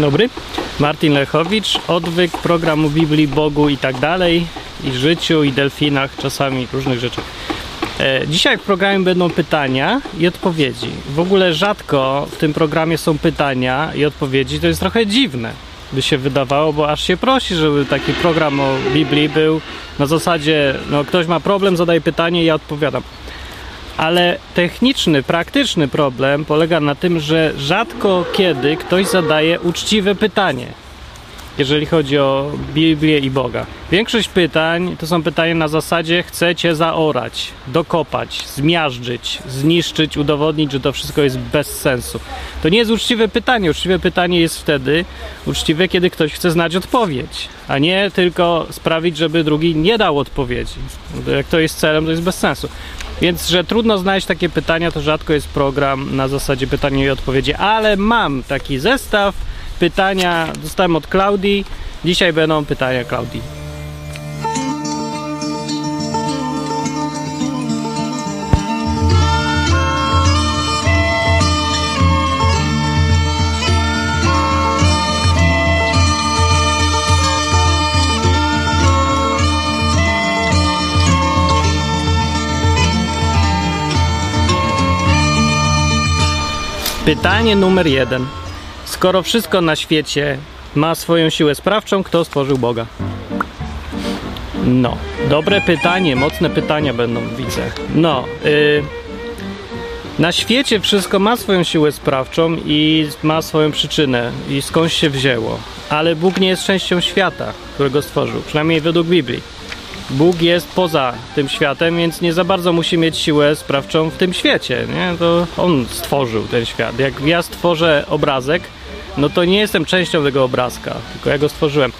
Dobry, Martin Lechowicz, odwyk programu Biblii, Bogu i tak dalej, i życiu, i delfinach, czasami różnych rzeczy. E, Dzisiaj w programie będą pytania i odpowiedzi. W ogóle rzadko w tym programie są pytania i odpowiedzi, to jest trochę dziwne, by się wydawało, bo aż się prosi, żeby taki program o Biblii był na zasadzie, no ktoś ma problem, zadaje pytanie ja odpowiadam. Ale techniczny, praktyczny problem polega na tym, że rzadko kiedy ktoś zadaje uczciwe pytanie, jeżeli chodzi o Biblię i Boga. Większość pytań to są pytania na zasadzie chcecie zaorać, dokopać, zmiażdżyć, zniszczyć, udowodnić, że to wszystko jest bez sensu. To nie jest uczciwe pytanie. Uczciwe pytanie jest wtedy uczciwe, kiedy ktoś chce znać odpowiedź, a nie tylko sprawić, żeby drugi nie dał odpowiedzi. Jak to jest celem, to jest bez sensu. Więc, że trudno znaleźć takie pytania, to rzadko jest program na zasadzie pytania i odpowiedzi, ale mam taki zestaw. Pytania dostałem od Klaudii. Dzisiaj będą pytania Klaudii. Pytanie numer jeden. Skoro wszystko na świecie ma swoją siłę sprawczą, kto stworzył Boga? No, dobre pytanie, mocne pytania będą, widzę. No, y, na świecie wszystko ma swoją siłę sprawczą i ma swoją przyczynę i skąd się wzięło. Ale Bóg nie jest częścią świata, którego stworzył, przynajmniej według Biblii. Bóg jest poza tym światem, więc nie za bardzo musi mieć siłę sprawczą w tym świecie. Nie? To on stworzył ten świat. Jak ja stworzę obrazek, no to nie jestem częścią tego obrazka, tylko ja go stworzyłem.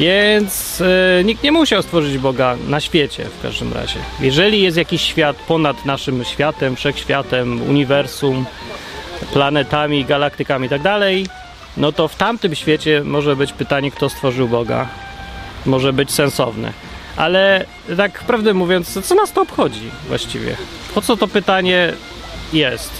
Więc yy, nikt nie musiał stworzyć Boga na świecie w każdym razie. Jeżeli jest jakiś świat ponad naszym światem, wszechświatem, uniwersum, planetami, galaktykami i tak no to w tamtym świecie może być pytanie, kto stworzył Boga. Może być sensowne. Ale tak prawdę mówiąc, co nas to obchodzi właściwie? Po co to pytanie jest?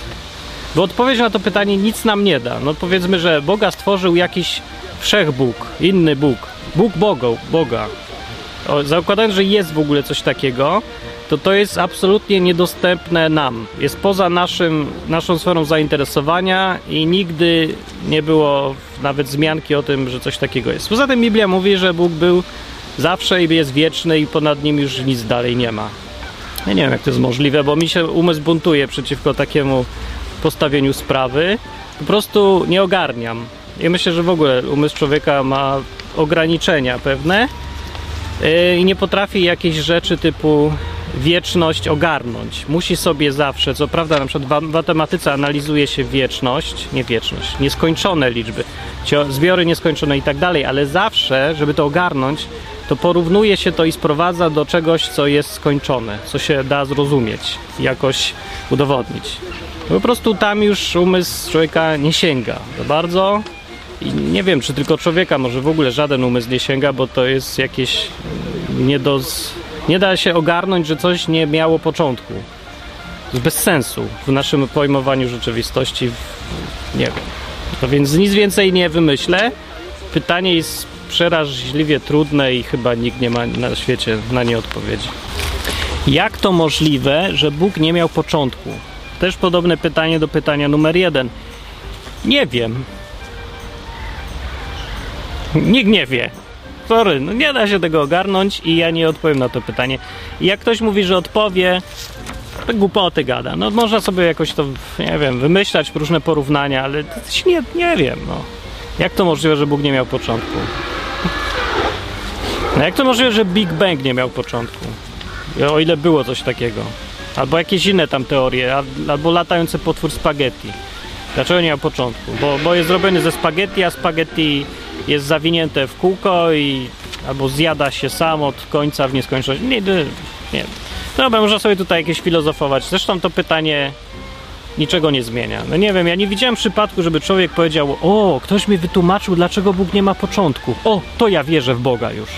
Bo odpowiedź na to pytanie nic nam nie da. No powiedzmy, że Boga stworzył jakiś wszechbóg, inny Bóg. Bóg Boga. Boga. O, zakładając, że jest w ogóle coś takiego, to to jest absolutnie niedostępne nam. Jest poza naszym, naszą sferą zainteresowania i nigdy nie było nawet wzmianki o tym, że coś takiego jest. Poza tym Biblia mówi, że Bóg był zawsze i jest wieczny i ponad nim już nic dalej nie ma. Ja nie wiem, jak to jest możliwe, bo mi się umysł buntuje przeciwko takiemu postawieniu sprawy. Po prostu nie ogarniam. I myślę, że w ogóle umysł człowieka ma ograniczenia pewne yy, i nie potrafi jakieś rzeczy typu wieczność ogarnąć. Musi sobie zawsze, co prawda na przykład w matematyce analizuje się wieczność, nie wieczność, nieskończone liczby, zbiory nieskończone i tak dalej, ale zawsze, żeby to ogarnąć, to porównuje się to i sprowadza do czegoś, co jest skończone, co się da zrozumieć, jakoś udowodnić. Po prostu tam już umysł człowieka nie sięga za bardzo i nie wiem, czy tylko człowieka, może w ogóle żaden umysł nie sięga, bo to jest jakieś nie do... Nie da się ogarnąć, że coś nie miało początku. Bez sensu w naszym pojmowaniu rzeczywistości. Nie wiem. To więc nic więcej nie wymyślę. Pytanie jest przeraźliwie trudne i chyba nikt nie ma na świecie na nie odpowiedzi. Jak to możliwe, że Bóg nie miał początku? Też podobne pytanie do pytania numer jeden. Nie wiem. Nikt nie wie. Sorry, no nie da się tego ogarnąć i ja nie odpowiem na to pytanie. Jak ktoś mówi, że odpowie, to głupoty gada. No można sobie jakoś to, nie wiem, wymyślać różne porównania, ale nie, nie wiem, no. Jak to możliwe, że Bóg nie miał początku? No jak to możliwe, że Big Bang nie miał początku? O ile było coś takiego. Albo jakieś inne tam teorie, albo latający potwór spaghetti. Dlaczego nie miał początku? Bo, bo jest zrobiony ze spaghetti, a spaghetti jest zawinięte w kółko i albo zjada się sam od końca w nieskończoność. Nie, nie, nie. Dobra, można sobie tutaj jakieś filozofować. Zresztą to pytanie niczego nie zmienia. No nie wiem, ja nie widziałem przypadku, żeby człowiek powiedział: O, ktoś mi wytłumaczył, dlaczego Bóg nie ma początku. O, to ja wierzę w Boga już.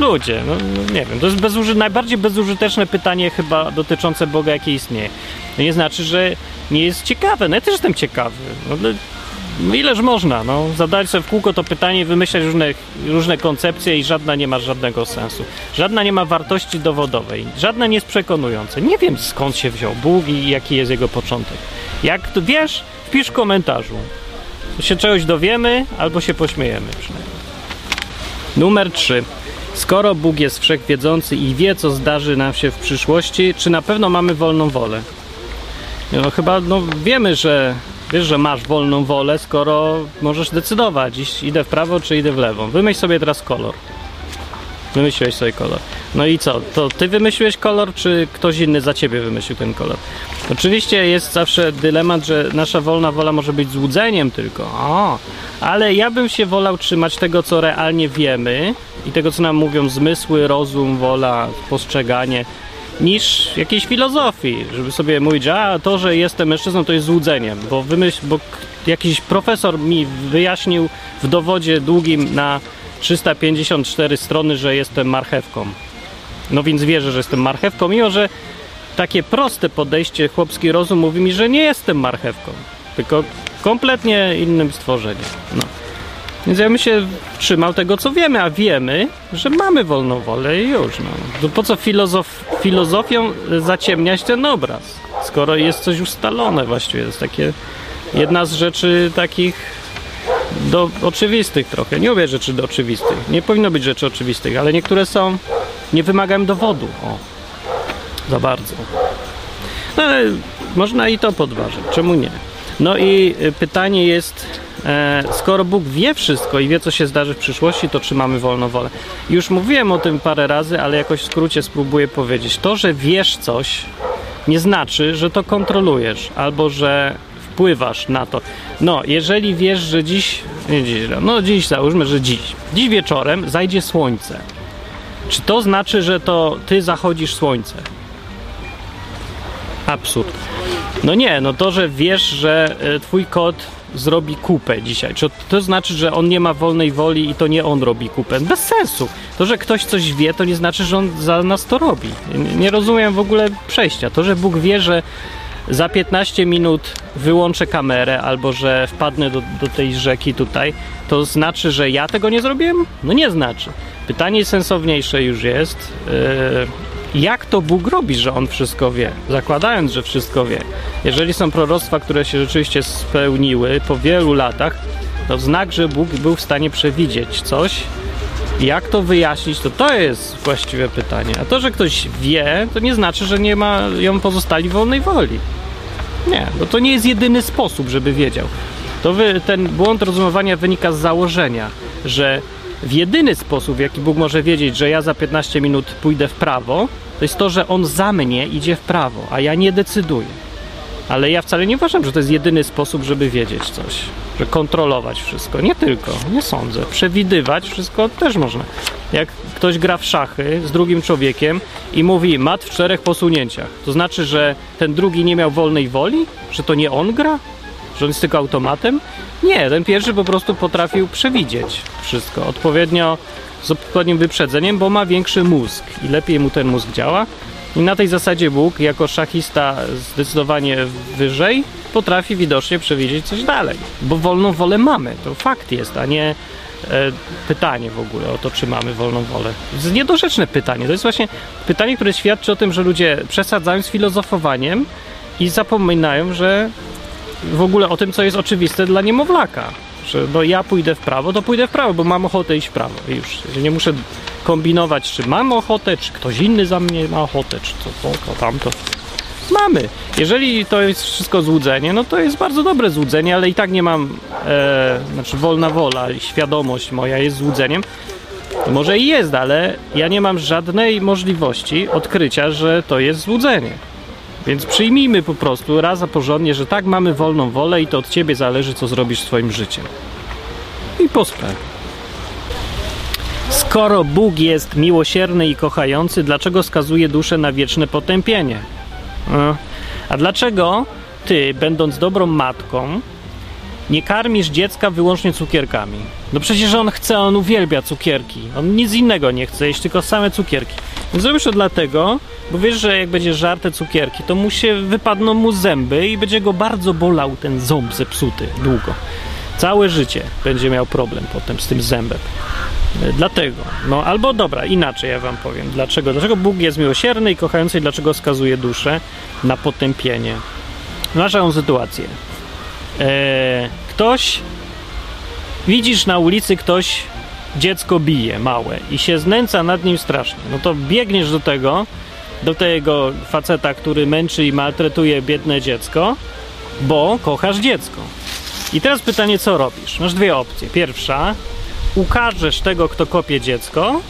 Ludzie, no, no nie wiem, to jest bezuży najbardziej bezużyteczne pytanie chyba dotyczące Boga, jakie istnieje. To nie znaczy, że nie jest ciekawe. No ja też jestem ciekawy. No, ileż można, no, zadać sobie w kółko to pytanie, wymyślać różne, różne koncepcje i żadna nie ma żadnego sensu. Żadna nie ma wartości dowodowej, żadna nie jest przekonująca. Nie wiem skąd się wziął Bóg i jaki jest jego początek. Jak to wiesz, wpisz w komentarzu. Się czegoś dowiemy, albo się pośmiejemy przynajmniej. Numer 3. Skoro Bóg jest wszechwiedzący i wie, co zdarzy nam się w przyszłości, czy na pewno mamy wolną wolę? No chyba no, wiemy, że wiesz, że masz wolną wolę, skoro możesz decydować, idę w prawo czy idę w lewo. Wymyśl sobie teraz kolor. Wymyśliłeś sobie kolor. No i co? To ty wymyśliłeś kolor, czy ktoś inny za ciebie wymyślił ten kolor? Oczywiście jest zawsze dylemat, że nasza wolna wola może być złudzeniem tylko. O, ale ja bym się wolał trzymać tego, co realnie wiemy i tego, co nam mówią zmysły, rozum, wola, postrzeganie, niż jakiejś filozofii, żeby sobie mówić, a to, że jestem mężczyzną, to jest złudzeniem, bo wymyśl, bo jakiś profesor mi wyjaśnił w dowodzie długim na 354 strony, że jestem marchewką. No więc wierzę, że jestem marchewką, mimo że takie proste podejście, chłopski rozum mówi mi, że nie jestem marchewką, tylko kompletnie innym stworzeniem. No. Więc ja bym się trzymał tego, co wiemy, a wiemy, że mamy wolną wolę i już. No. To po co filozof, filozofią zaciemniać ten obraz, skoro jest coś ustalone właściwie. Jest takie jedna z rzeczy takich do oczywistych trochę. Nie mówię rzeczy do oczywistych. Nie powinno być rzeczy oczywistych, ale niektóre są, nie wymagają dowodu. O, za bardzo. No, ale można i to podważyć. Czemu nie? No i pytanie jest, e, skoro Bóg wie wszystko i wie, co się zdarzy w przyszłości, to czy mamy wolną wolę? Już mówiłem o tym parę razy, ale jakoś w skrócie spróbuję powiedzieć. To, że wiesz coś, nie znaczy, że to kontrolujesz albo że wpływasz na to. No, jeżeli wiesz, że dziś, nie dziś, no dziś załóżmy, że dziś, dziś wieczorem zajdzie słońce. Czy to znaczy, że to ty zachodzisz słońce? Absurd. No nie, no to, że wiesz, że e, twój kot zrobi kupę dzisiaj, czy to znaczy, że on nie ma wolnej woli i to nie on robi kupę? Bez sensu. To, że ktoś coś wie, to nie znaczy, że on za nas to robi. Nie rozumiem w ogóle przejścia. To, że Bóg wie, że za 15 minut wyłączę kamerę albo że wpadnę do, do tej rzeki tutaj, to znaczy, że ja tego nie zrobiłem? No nie znaczy. Pytanie sensowniejsze już jest. Yy, jak to Bóg robi, że On wszystko wie? Zakładając, że wszystko wie. Jeżeli są proroctwa, które się rzeczywiście spełniły po wielu latach, to znak, że Bóg był w stanie przewidzieć coś. Jak to wyjaśnić, to to jest właściwe pytanie. A to, że ktoś wie, to nie znaczy, że nie ma ją pozostali wolnej woli. Nie, bo to nie jest jedyny sposób, żeby wiedział. To wy, ten błąd rozumowania wynika z założenia, że w jedyny sposób, w jaki Bóg może wiedzieć, że ja za 15 minut pójdę w prawo, to jest to, że On za mnie idzie w prawo, a ja nie decyduję. Ale ja wcale nie uważam, że to jest jedyny sposób, żeby wiedzieć coś, że kontrolować wszystko. Nie tylko, nie sądzę. Przewidywać wszystko też można. Jak ktoś gra w szachy z drugim człowiekiem i mówi mat w czterech posunięciach, to znaczy, że ten drugi nie miał wolnej woli? Że to nie on gra? Że on jest tylko automatem? Nie, ten pierwszy po prostu potrafił przewidzieć wszystko odpowiednio, z odpowiednim wyprzedzeniem, bo ma większy mózg i lepiej mu ten mózg działa. I na tej zasadzie Bóg, jako szachista zdecydowanie wyżej, potrafi widocznie przewidzieć coś dalej. Bo wolną wolę mamy, to fakt jest, a nie e, pytanie w ogóle o to, czy mamy wolną wolę. To niedorzeczne pytanie. To jest właśnie pytanie, które świadczy o tym, że ludzie przesadzają z filozofowaniem i zapominają, że w ogóle o tym, co jest oczywiste dla niemowlaka. Że no ja pójdę w prawo, to pójdę w prawo, bo mam ochotę iść w prawo. I już nie muszę kombinować, czy mam ochotę, czy ktoś inny za mnie ma ochotę, czy to, to, to tamto. Mamy. Jeżeli to jest wszystko złudzenie, no to jest bardzo dobre złudzenie, ale i tak nie mam, e, znaczy wolna wola, świadomość moja jest złudzeniem. Może i jest, ale ja nie mam żadnej możliwości odkrycia, że to jest złudzenie. Więc przyjmijmy po prostu raz a porządnie, że tak mamy wolną wolę i to od ciebie zależy, co zrobisz swoim życiem. I po sprawie. Skoro Bóg jest miłosierny i kochający, dlaczego skazuje duszę na wieczne potępienie? A dlaczego ty, będąc dobrą matką, nie karmisz dziecka wyłącznie cukierkami? No przecież on chce, on uwielbia cukierki. On nic innego nie chce jeść, tylko same cukierki. Więc zrobisz to dlatego, bo wiesz, że jak będzie żarte cukierki, to mu się wypadną mu zęby i będzie go bardzo bolał ten ząb zepsuty długo. Całe życie będzie miał problem potem z tym zębem. E, Dlatego, no albo dobra, inaczej ja wam powiem. Dlaczego? Dlaczego Bóg jest miłosierny i kochający i dlaczego skazuje duszę na potępienie? Masz taką sytuację. E, ktoś, widzisz na ulicy ktoś dziecko bije małe i się znęca nad nim strasznie. No to biegniesz do tego, do tego faceta, który męczy i maltretuje biedne dziecko, bo kochasz dziecko. I teraz pytanie, co robisz? Masz dwie opcje. Pierwsza, ukażesz tego, kto kopie dziecko,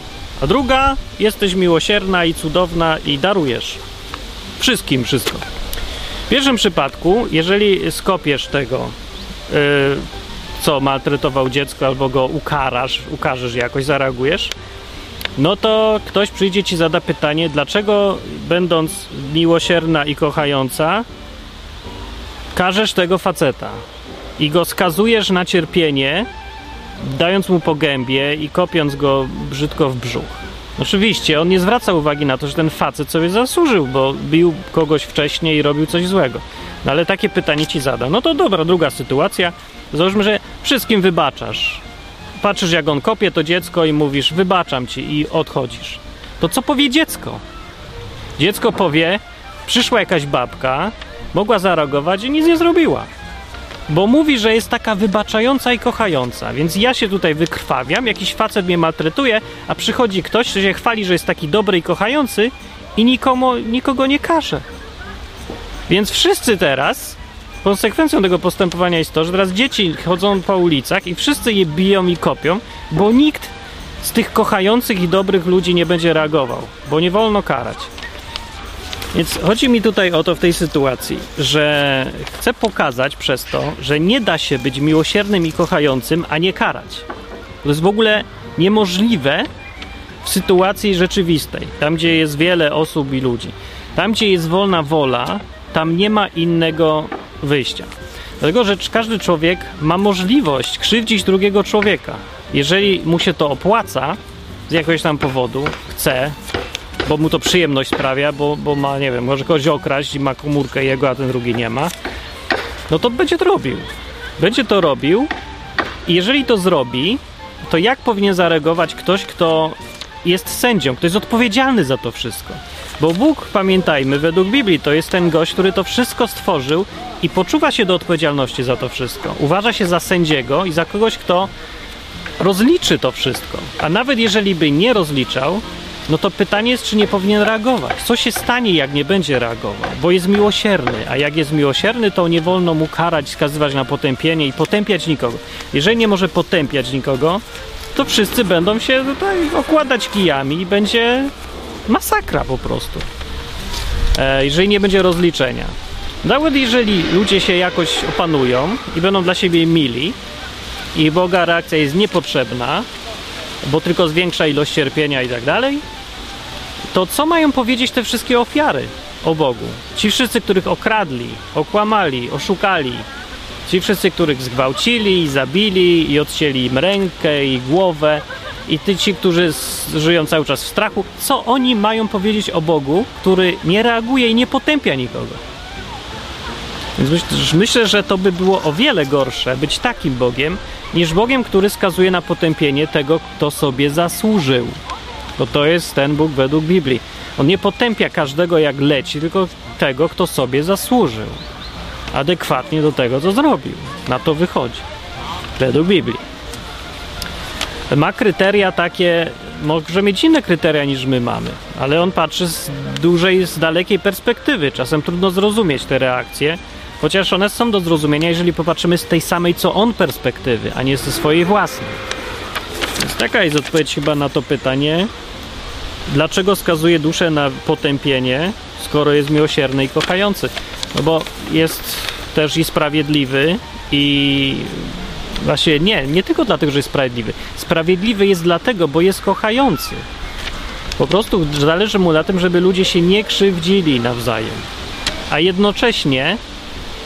a druga, jesteś miłosierna i cudowna i darujesz wszystkim wszystko. W pierwszym przypadku, jeżeli skopiesz tego, yy, co maltretował dziecko, albo go ukarasz, ukażesz jakoś, zareagujesz, no to ktoś przyjdzie ci zada pytanie, dlaczego będąc miłosierna i kochająca, karzesz tego faceta i go skazujesz na cierpienie, dając mu po gębie i kopiąc go brzydko w brzuch. Oczywiście, on nie zwraca uwagi na to, że ten facet sobie zasłużył, bo bił kogoś wcześniej i robił coś złego. No ale takie pytanie ci zada. No to dobra, druga sytuacja. Załóżmy, że wszystkim wybaczasz. Patrzysz, jak on kopie to dziecko i mówisz, wybaczam ci i odchodzisz. To co powie dziecko? Dziecko powie, przyszła jakaś babka, mogła zareagować i nic nie zrobiła. Bo mówi, że jest taka wybaczająca i kochająca, więc ja się tutaj wykrwawiam, jakiś facet mnie maltretuje, a przychodzi ktoś, kto się chwali, że jest taki dobry i kochający i nikomu, nikogo nie każe. Więc wszyscy teraz, konsekwencją tego postępowania jest to, że teraz dzieci chodzą po ulicach i wszyscy je biją i kopią, bo nikt z tych kochających i dobrych ludzi nie będzie reagował, bo nie wolno karać. Więc chodzi mi tutaj o to w tej sytuacji, że chcę pokazać przez to, że nie da się być miłosiernym i kochającym, a nie karać. To jest w ogóle niemożliwe w sytuacji rzeczywistej, tam gdzie jest wiele osób i ludzi. Tam gdzie jest wolna wola, tam nie ma innego wyjścia. Dlatego, że każdy człowiek ma możliwość krzywdzić drugiego człowieka. Jeżeli mu się to opłaca z jakiegoś tam powodu, chce, bo mu to przyjemność sprawia, bo, bo ma, nie wiem, może kogoś okraść i ma komórkę jego, a ten drugi nie ma, no to będzie to robił. Będzie to robił i jeżeli to zrobi, to jak powinien zareagować ktoś, kto jest sędzią, kto jest odpowiedzialny za to wszystko? Bo Bóg, pamiętajmy, według Biblii to jest ten gość, który to wszystko stworzył i poczuwa się do odpowiedzialności za to wszystko. Uważa się za sędziego i za kogoś, kto rozliczy to wszystko. A nawet jeżeli by nie rozliczał, no to pytanie jest, czy nie powinien reagować. Co się stanie, jak nie będzie reagował? Bo jest miłosierny, a jak jest miłosierny, to nie wolno mu karać, skazywać na potępienie i potępiać nikogo. Jeżeli nie może potępiać nikogo, to wszyscy będą się tutaj okładać kijami i będzie masakra po prostu. E, jeżeli nie będzie rozliczenia. Nawet jeżeli ludzie się jakoś opanują i będą dla siebie mili i Boga reakcja jest niepotrzebna, bo tylko zwiększa ilość cierpienia i tak dalej, to co mają powiedzieć te wszystkie ofiary o Bogu? Ci wszyscy, których okradli, okłamali, oszukali, ci wszyscy, których zgwałcili, zabili i odcięli im rękę i głowę, i ty ci, którzy żyją cały czas w strachu, co oni mają powiedzieć o Bogu, który nie reaguje i nie potępia nikogo? Więc myślę, że to by było o wiele gorsze być takim Bogiem, niż Bogiem, który skazuje na potępienie tego, kto sobie zasłużył. Bo to jest ten Bóg według Biblii. On nie potępia każdego jak leci, tylko tego, kto sobie zasłużył. Adekwatnie do tego, co zrobił. Na to wychodzi. Według Biblii. Ma kryteria takie, może mieć inne kryteria niż my mamy, ale on patrzy z dużej, z dalekiej perspektywy. Czasem trudno zrozumieć te reakcje, chociaż one są do zrozumienia, jeżeli popatrzymy z tej samej co on perspektywy, a nie ze swojej własnej. Więc taka jest odpowiedź chyba na to pytanie. Dlaczego skazuje duszę na potępienie, skoro jest miłosierny i kochający? No bo jest też i sprawiedliwy i właśnie nie, nie tylko dlatego, że jest sprawiedliwy. Sprawiedliwy jest dlatego, bo jest kochający. Po prostu zależy mu na tym, żeby ludzie się nie krzywdzili nawzajem. A jednocześnie,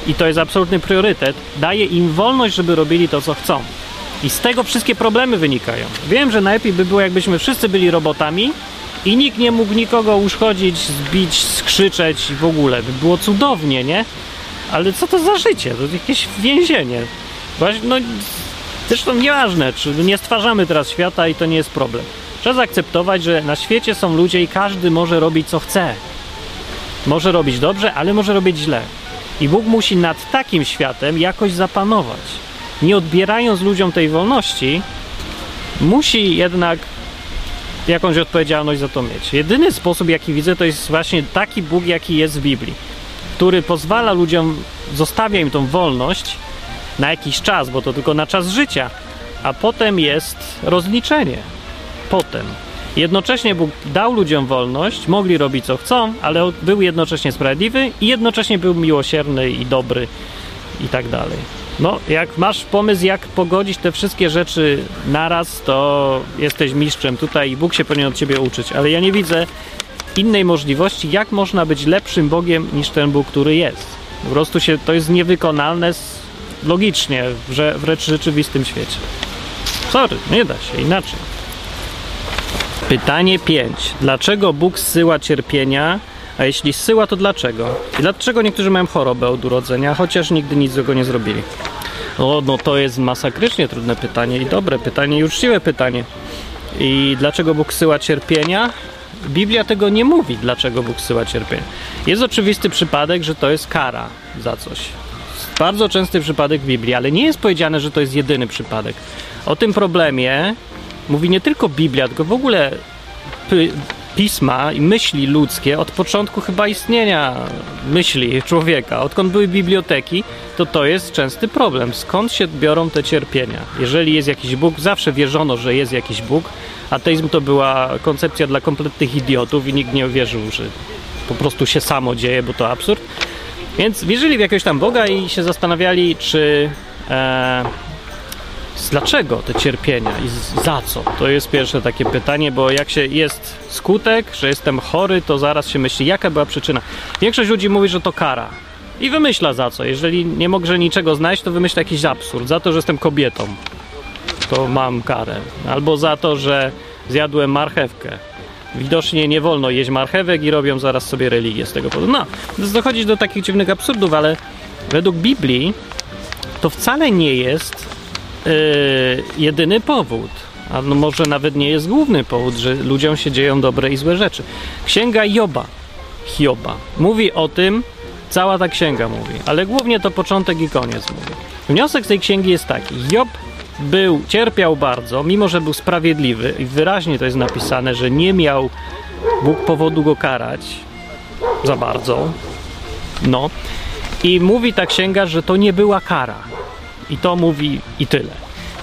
i to jest absolutny priorytet, daje im wolność, żeby robili to, co chcą. I z tego wszystkie problemy wynikają. Wiem, że najlepiej by było, jakbyśmy wszyscy byli robotami i nikt nie mógł nikogo uszkodzić, zbić, skrzyczeć w ogóle. By było cudownie, nie? Ale co to za życie? To jakieś więzienie. Właśnie, no, zresztą nieważne, czy nie stwarzamy teraz świata i to nie jest problem. Trzeba zaakceptować, że na świecie są ludzie i każdy może robić co chce. Może robić dobrze, ale może robić źle. I Bóg musi nad takim światem jakoś zapanować. Nie odbierając ludziom tej wolności, musi jednak jakąś odpowiedzialność za to mieć. Jedyny sposób, jaki widzę, to jest właśnie taki Bóg, jaki jest w Biblii, który pozwala ludziom, zostawia im tą wolność na jakiś czas, bo to tylko na czas życia, a potem jest rozliczenie. Potem. Jednocześnie Bóg dał ludziom wolność, mogli robić co chcą, ale był jednocześnie sprawiedliwy i jednocześnie był miłosierny i dobry i tak dalej. No, jak masz pomysł, jak pogodzić te wszystkie rzeczy naraz, to jesteś mistrzem tutaj i Bóg się powinien od ciebie uczyć, ale ja nie widzę innej możliwości, jak można być lepszym Bogiem niż ten Bóg, który jest. Po prostu się, to jest niewykonalne logicznie w, w rzeczywistym świecie. Sorry, nie da się inaczej. Pytanie 5. Dlaczego Bóg zsyła cierpienia, a jeśli zsyła, to dlaczego? I dlaczego niektórzy mają chorobę od urodzenia, chociaż nigdy nic złego nie zrobili? O, no to jest masakrycznie trudne pytanie i dobre pytanie i uczciwe pytanie. I dlaczego Bóg zsyła cierpienia? Biblia tego nie mówi, dlaczego Bóg zsyła cierpienia. Jest oczywisty przypadek, że to jest kara za coś. Bardzo częsty przypadek w Biblii, ale nie jest powiedziane, że to jest jedyny przypadek. O tym problemie mówi nie tylko Biblia, tylko w ogóle pisma i myśli ludzkie od początku chyba istnienia myśli człowieka, odkąd były biblioteki, to to jest częsty problem. Skąd się biorą te cierpienia? Jeżeli jest jakiś Bóg, zawsze wierzono, że jest jakiś Bóg. Ateizm to była koncepcja dla kompletnych idiotów i nikt nie wierzył, że po prostu się samo dzieje, bo to absurd. Więc wierzyli w jakiegoś tam Boga i się zastanawiali, czy e, dlaczego te cierpienia i za co? To jest pierwsze takie pytanie, bo jak się jest skutek, że jestem chory, to zaraz się myśli, jaka była przyczyna. Większość ludzi mówi, że to kara. I wymyśla za co. Jeżeli nie mogę niczego znaleźć, to wymyśla jakiś absurd. Za to, że jestem kobietą, to mam karę. Albo za to, że zjadłem marchewkę. Widocznie nie wolno jeść marchewek i robią zaraz sobie religię z tego powodu. No, dochodzi do takich dziwnych absurdów, ale według Biblii to wcale nie jest jedyny powód. A no może nawet nie jest główny powód, że ludziom się dzieją dobre i złe rzeczy. Księga Joba, Hioba, mówi o tym, cała ta księga mówi, ale głównie to początek i koniec mówi. Wniosek z tej księgi jest taki: Job był, cierpiał bardzo, mimo że był sprawiedliwy, i wyraźnie to jest napisane, że nie miał Bóg powodu go karać za bardzo. No. I mówi ta księga, że to nie była kara. I to mówi i tyle.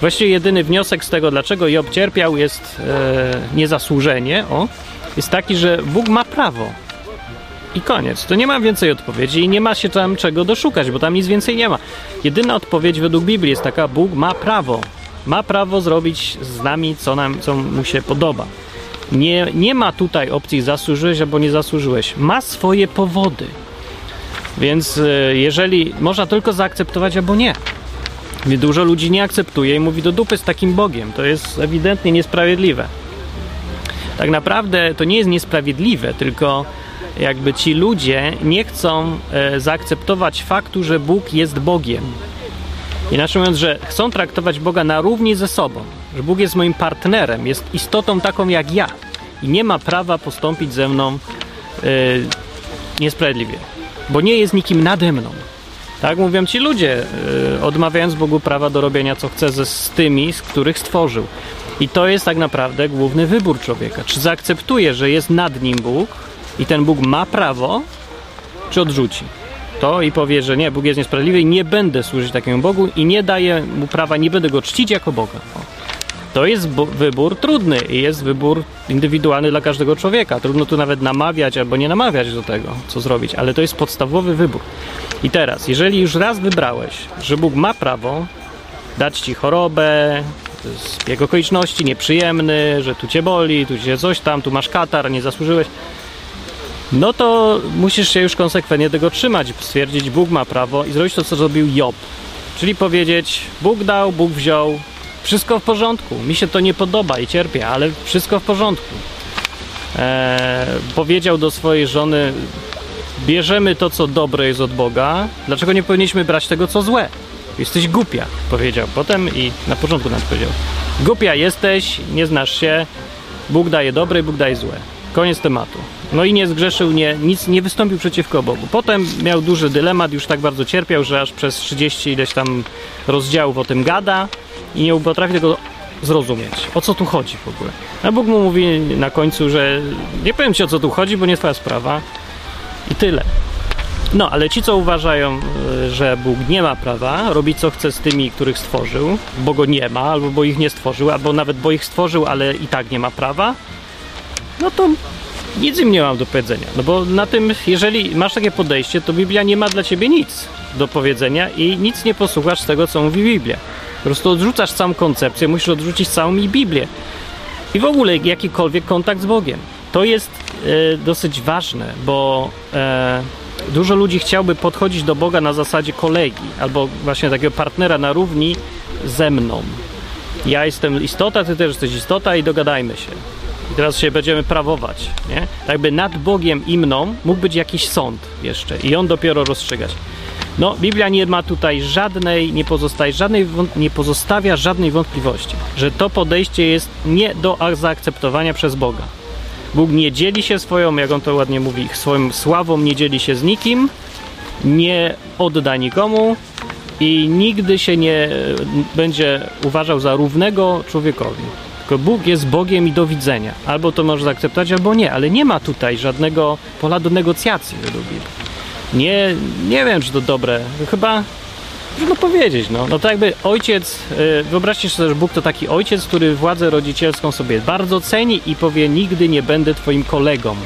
Właściwie jedyny wniosek z tego, dlaczego Job cierpiał, jest e, niezasłużenie, o, jest taki, że Bóg ma prawo. I koniec. To nie ma więcej odpowiedzi i nie ma się tam czego doszukać, bo tam nic więcej nie ma. Jedyna odpowiedź według Biblii jest taka: Bóg ma prawo. Ma prawo zrobić z nami, co, nam, co mu się podoba. Nie, nie ma tutaj opcji zasłużyłeś albo nie zasłużyłeś. Ma swoje powody. Więc e, jeżeli można tylko zaakceptować albo nie. Dużo ludzi nie akceptuje i mówi do dupy z takim Bogiem. To jest ewidentnie niesprawiedliwe. Tak naprawdę to nie jest niesprawiedliwe, tylko jakby ci ludzie nie chcą e, zaakceptować faktu, że Bóg jest Bogiem. Inaczej mówiąc, że chcą traktować Boga na równi ze sobą, że Bóg jest moim partnerem, jest istotą taką jak ja i nie ma prawa postąpić ze mną e, niesprawiedliwie, bo nie jest nikim nade mną. Tak mówią ci ludzie, yy, odmawiając Bogu prawa do robienia co chce ze, z tymi, z których stworzył. I to jest tak naprawdę główny wybór człowieka. Czy zaakceptuje, że jest nad nim Bóg i ten Bóg ma prawo, czy odrzuci to i powie, że nie, Bóg jest niesprawiedliwy i nie będę służyć takiemu Bogu i nie daję mu prawa, nie będę go czcić jako Boga. O. To jest wybór trudny i jest wybór indywidualny dla każdego człowieka. Trudno tu nawet namawiać albo nie namawiać do tego, co zrobić, ale to jest podstawowy wybór. I teraz, jeżeli już raz wybrałeś, że Bóg ma prawo dać ci chorobę, jego okoliczności nieprzyjemny, że tu cię boli, tu cię coś tam, tu masz katar, nie zasłużyłeś, no to musisz się już konsekwentnie tego trzymać, stwierdzić, Bóg ma prawo i zrobić to, co zrobił Job. Czyli powiedzieć, Bóg dał, Bóg wziął, wszystko w porządku, mi się to nie podoba i cierpię, ale wszystko w porządku. Eee, powiedział do swojej żony, bierzemy to, co dobre jest od Boga, dlaczego nie powinniśmy brać tego, co złe? Jesteś głupia, powiedział potem i na początku nam powiedział. Głupia jesteś, nie znasz się, Bóg daje dobre, Bóg daje złe. Koniec tematu. No i nie zgrzeszył, nie, nic nie wystąpił przeciwko Bogu. Potem miał duży dylemat, już tak bardzo cierpiał, że aż przez 30 ileś tam rozdziałów o tym gada i nie potrafi tego zrozumieć. O co tu chodzi w ogóle? A Bóg mu mówi na końcu, że nie powiem ci o co tu chodzi, bo nie twoja sprawa. I tyle. No, ale ci, co uważają, y, że Bóg nie ma prawa robić co chce z tymi, których stworzył, bo go nie ma, albo bo ich nie stworzył, albo nawet bo ich stworzył, ale i tak nie ma prawa, no to nic im nie mam do powiedzenia. No bo na tym, jeżeli masz takie podejście, to Biblia nie ma dla ciebie nic do powiedzenia i nic nie posłuchasz z tego, co mówi Biblia. Po prostu odrzucasz całą koncepcję, musisz odrzucić całą i Biblię. I w ogóle jakikolwiek kontakt z Bogiem. To jest e, dosyć ważne, bo e, dużo ludzi chciałby podchodzić do Boga na zasadzie kolegi albo właśnie takiego partnera na równi ze mną. Ja jestem istota, ty też jesteś istota i dogadajmy się. I teraz się będziemy prawować, nie? Tak jakby nad Bogiem i mną mógł być jakiś sąd jeszcze i on dopiero rozstrzygać. No, Biblia nie ma tutaj żadnej, nie, pozostaje żadnej, nie pozostawia żadnej wątpliwości, że to podejście jest nie do zaakceptowania przez Boga. Bóg nie dzieli się swoją, jak on to ładnie mówi, swoją sławą nie dzieli się z nikim, nie odda nikomu i nigdy się nie będzie uważał za równego człowiekowi. Tylko Bóg jest Bogiem i do widzenia. Albo to możesz zaakceptować, albo nie, ale nie ma tutaj żadnego pola do negocjacji według. Nie, nie wiem, czy to dobre. Chyba trudno powiedzieć, no. No to jakby ojciec, y, wyobraźcie sobie, że Bóg to taki ojciec, który władzę rodzicielską sobie bardzo ceni i powie, nigdy nie będę twoim kolegą.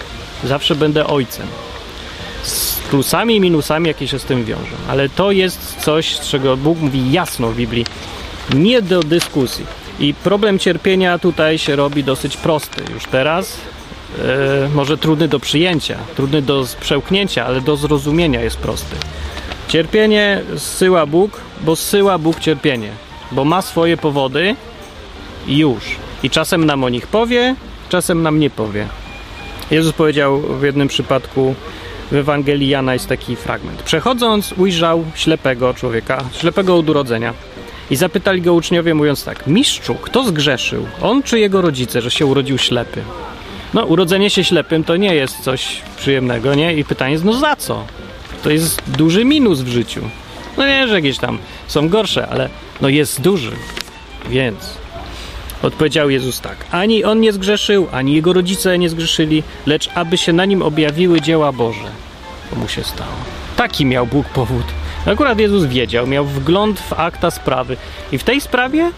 Zawsze będę ojcem. Z plusami i minusami, jakie się z tym wiążą. Ale to jest coś, z czego Bóg mówi jasno w Biblii. Nie do dyskusji. I problem cierpienia tutaj się robi dosyć prosty już teraz. E, może trudny do przyjęcia, trudny do przełknięcia, ale do zrozumienia jest prosty. Cierpienie zsyła Bóg, bo zsyła Bóg cierpienie, bo ma swoje powody i już. I czasem nam o nich powie, czasem nam nie powie. Jezus powiedział w jednym przypadku w Ewangelii Jana jest taki fragment. Przechodząc, ujrzał ślepego człowieka, ślepego od urodzenia i zapytali go uczniowie, mówiąc tak: Mistrzu, kto zgrzeszył? On czy jego rodzice, że się urodził ślepy? No, urodzenie się ślepym to nie jest coś przyjemnego, nie? I pytanie jest, no za co? To jest duży minus w życiu. No nie, że jakieś tam są gorsze, ale no jest duży. Więc odpowiedział Jezus tak: Ani on nie zgrzeszył, ani jego rodzice nie zgrzeszyli, lecz aby się na nim objawiły dzieła Boże. To mu się stało. Taki miał Bóg powód. Akurat Jezus wiedział, miał wgląd w akta sprawy. I w tej sprawie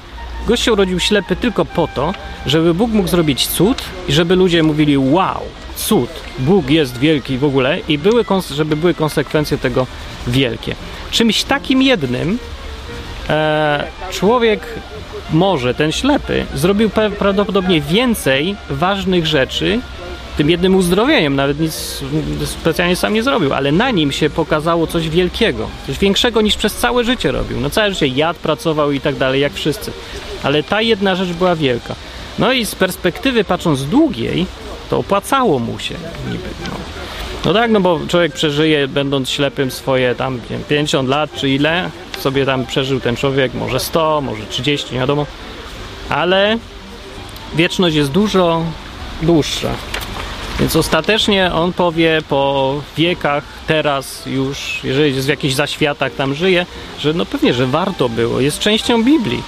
gość się urodził ślepy tylko po to, żeby Bóg mógł zrobić cud i żeby ludzie mówili wow, cud, Bóg jest wielki w ogóle i były, żeby były konsekwencje tego wielkie. Czymś takim jednym e, człowiek może, ten ślepy, zrobił prawdopodobnie więcej ważnych rzeczy tym jednym uzdrowieniem, nawet nic specjalnie sam nie zrobił, ale na nim się pokazało coś wielkiego, coś większego niż przez całe życie robił. No całe życie jadł, pracował i tak dalej, jak wszyscy. Ale ta jedna rzecz była wielka. No i z perspektywy patrząc długiej, to opłacało mu się niby. No. no tak, no bo człowiek przeżyje, będąc ślepym swoje tam wiem, 50 lat czy ile, sobie tam przeżył ten człowiek, może 100, może 30, nie wiadomo. Ale wieczność jest dużo dłuższa. Więc ostatecznie on powie po wiekach, teraz już, jeżeli jest w jakichś zaświatach tam żyje, że no pewnie, że warto było, jest częścią Biblii.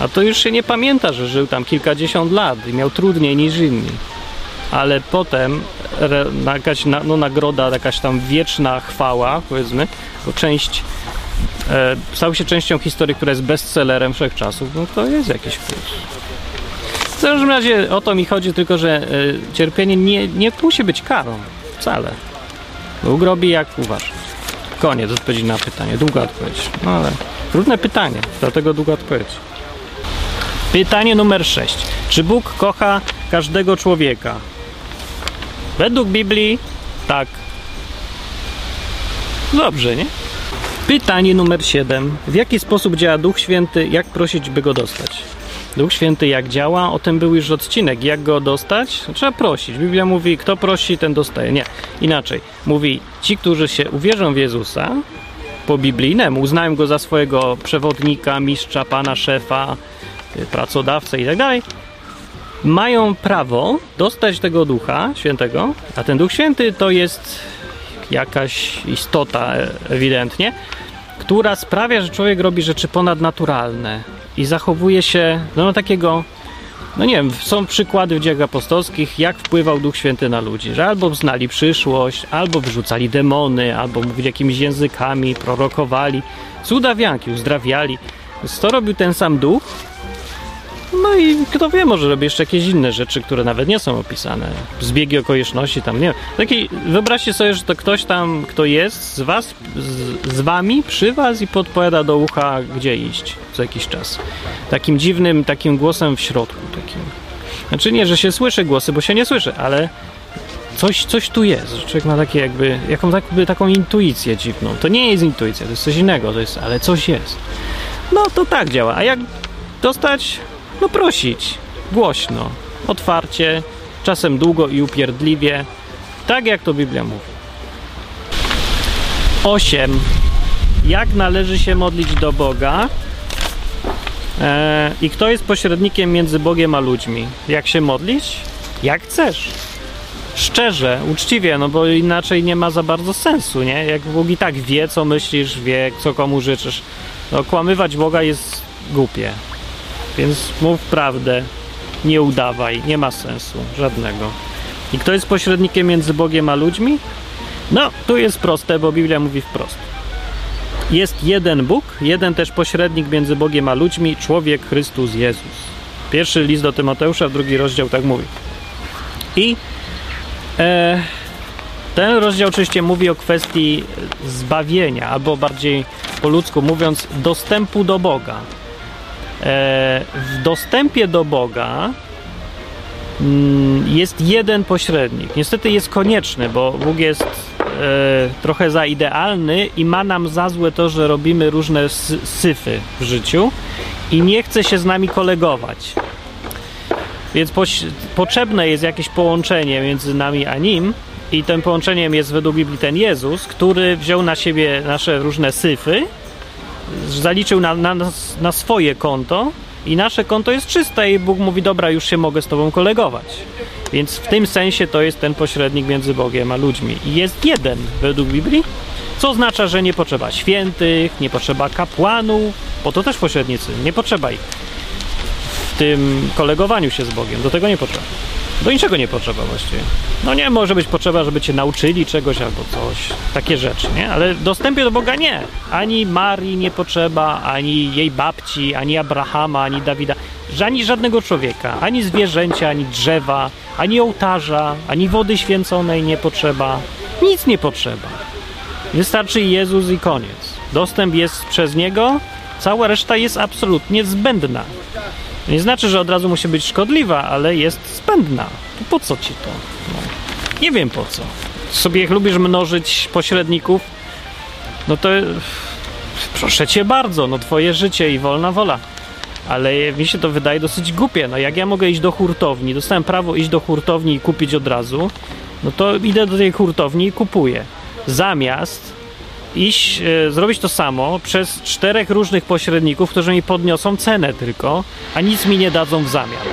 A to już się nie pamięta, że żył tam kilkadziesiąt lat i miał trudniej niż inni. Ale potem jakaś no, nagroda, jakaś tam wieczna chwała, powiedzmy, bo część e, stał się częścią historii, która jest bestsellerem wszechczasów, no to jest jakiś plus. W każdym razie o to mi chodzi, tylko że y, cierpienie nie, nie musi być karą. Wcale. Bóg robi jak uważa. Koniec odpowiedzi na pytanie. Długa odpowiedź. No ale trudne pytanie, dlatego długa odpowiedź. Pytanie numer 6. Czy Bóg kocha każdego człowieka? Według Biblii tak. Dobrze, nie? Pytanie numer 7. W jaki sposób działa Duch Święty? Jak prosić, by go dostać? Duch Święty jak działa, o tym był już odcinek. Jak go dostać? Trzeba prosić. Biblia mówi, kto prosi, ten dostaje. Nie, inaczej. Mówi, ci, którzy się uwierzą w Jezusa, po biblijnemu, uznają go za swojego przewodnika, mistrza, pana, szefa, y, pracodawcę i tak dalej, mają prawo dostać tego Ducha Świętego, a ten Duch Święty to jest jakaś istota e, ewidentnie, która sprawia, że człowiek robi rzeczy ponadnaturalne i zachowuje się no takiego no nie wiem, są przykłady w dziejach apostolskich, jak wpływał Duch Święty na ludzi, że albo znali przyszłość, albo wyrzucali demony, albo mówili jakimiś językami, prorokowali, cudawianki, uzdrawiali. To robił ten sam Duch, no i kto wie, może robi jeszcze jakieś inne rzeczy, które nawet nie są opisane. Zbiegi okoliczności tam, nie wiem. Taki, wyobraźcie sobie, że to ktoś tam, kto jest z was, z, z wami, przy was i podpowiada do ucha, gdzie iść co jakiś czas. Takim dziwnym, takim głosem w środku. Takim. Znaczy nie, że się słyszy głosy, bo się nie słyszy, ale coś, coś tu jest, człowiek ma takie jakby, jaką, jakby taką intuicję dziwną. To nie jest intuicja, to jest coś innego, to jest, ale coś jest. No to tak działa. A jak dostać no prosić, głośno, otwarcie, czasem długo i upierdliwie, tak jak to Biblia mówi. 8. Jak należy się modlić do Boga? Eee, I kto jest pośrednikiem między Bogiem a ludźmi? Jak się modlić? Jak chcesz. Szczerze, uczciwie, no bo inaczej nie ma za bardzo sensu, nie? Jak Bóg i tak wie, co myślisz, wie, co komu życzysz. No, kłamywać Boga jest głupie. Więc mów prawdę, nie udawaj, nie ma sensu żadnego. I kto jest pośrednikiem między Bogiem a ludźmi? No, tu jest proste, bo Biblia mówi wprost. Jest jeden Bóg, jeden też pośrednik między Bogiem a ludźmi, człowiek Chrystus Jezus. Pierwszy list do Tymoteusza, drugi rozdział tak mówi. I e, ten rozdział oczywiście mówi o kwestii zbawienia, albo bardziej po ludzku mówiąc, dostępu do Boga. E, w dostępie do Boga mm, jest jeden pośrednik. Niestety jest konieczny, bo Bóg jest e, trochę za idealny i ma nam za złe to, że robimy różne syfy w życiu i nie chce się z nami kolegować. Więc potrzebne jest jakieś połączenie między nami a nim, i tym połączeniem jest według Biblii ten Jezus, który wziął na siebie nasze różne syfy zaliczył na, na, na swoje konto i nasze konto jest czyste i Bóg mówi, dobra, już się mogę z tobą kolegować. Więc w tym sensie to jest ten pośrednik między Bogiem a ludźmi. I jest jeden według Biblii, co oznacza, że nie potrzeba świętych, nie potrzeba kapłanów, bo to też pośrednicy, nie potrzeba ich w tym kolegowaniu się z Bogiem. Do tego nie potrzeba. Do niczego nie potrzeba właściwie. No nie, może być potrzeba, żeby cię nauczyli czegoś albo coś, takie rzeczy, nie? Ale dostępie do Boga nie. Ani Marii nie potrzeba, ani jej babci, ani Abrahama, ani Dawida, ani żadnego człowieka, ani zwierzęcia, ani drzewa, ani ołtarza, ani wody święconej nie potrzeba. Nic nie potrzeba. Wystarczy Jezus i koniec. Dostęp jest przez Niego, cała reszta jest absolutnie zbędna. Nie znaczy, że od razu musi być szkodliwa, ale jest spędna. To po co ci to? No. Nie wiem po co. Sobie jak lubisz mnożyć pośredników, no to proszę cię bardzo, no twoje życie i wolna wola. Ale mi się to wydaje dosyć głupie. No jak ja mogę iść do hurtowni, dostałem prawo iść do hurtowni i kupić od razu, no to idę do tej hurtowni i kupuję. Zamiast iść, e, zrobić to samo przez czterech różnych pośredników, którzy mi podniosą cenę tylko, a nic mi nie dadzą w zamian.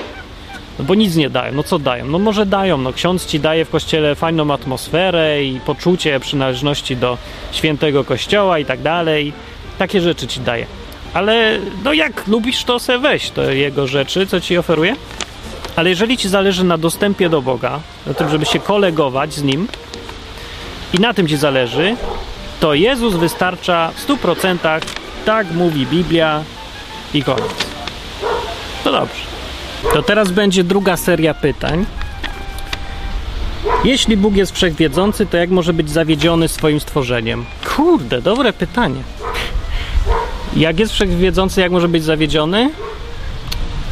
No bo nic nie dają. No co dają? No może dają. No ksiądz ci daje w kościele fajną atmosferę i poczucie przynależności do świętego kościoła i tak dalej. Takie rzeczy ci daje. Ale no jak lubisz, to se weź to jego rzeczy, co ci oferuje. Ale jeżeli ci zależy na dostępie do Boga, na tym, żeby się kolegować z Nim i na tym ci zależy, to Jezus wystarcza w 100%, tak mówi Biblia i koniec. To dobrze. To teraz będzie druga seria pytań. Jeśli Bóg jest wszechwiedzący, to jak może być zawiedziony swoim stworzeniem? Kurde, dobre pytanie. Jak jest wszechwiedzący, jak może być zawiedziony?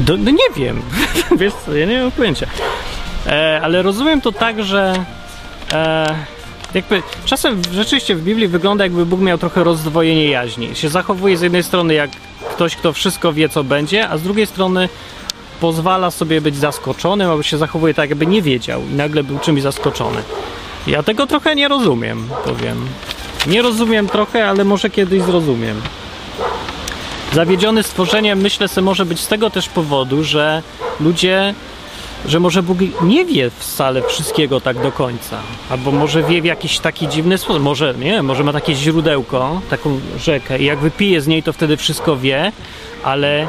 Do, no nie wiem. Wiesz co, ja nie mam pojęcia. E, ale rozumiem to tak, że e, jakby czasem rzeczywiście w Biblii wygląda jakby Bóg miał trochę rozdwojenie jaźni. Się zachowuje z jednej strony jak ktoś, kto wszystko wie, co będzie, a z drugiej strony pozwala sobie być zaskoczonym, albo się zachowuje tak, jakby nie wiedział i nagle był czymś zaskoczony. Ja tego trochę nie rozumiem, powiem. Nie rozumiem trochę, ale może kiedyś zrozumiem. Zawiedziony stworzeniem myślę sobie może być z tego też powodu, że ludzie, że może Bóg nie wie wcale wszystkiego tak do końca. Albo może wie w jakiś taki dziwny sposób. Może, nie może ma takie źródełko, taką rzekę i jak wypije z niej, to wtedy wszystko wie, ale,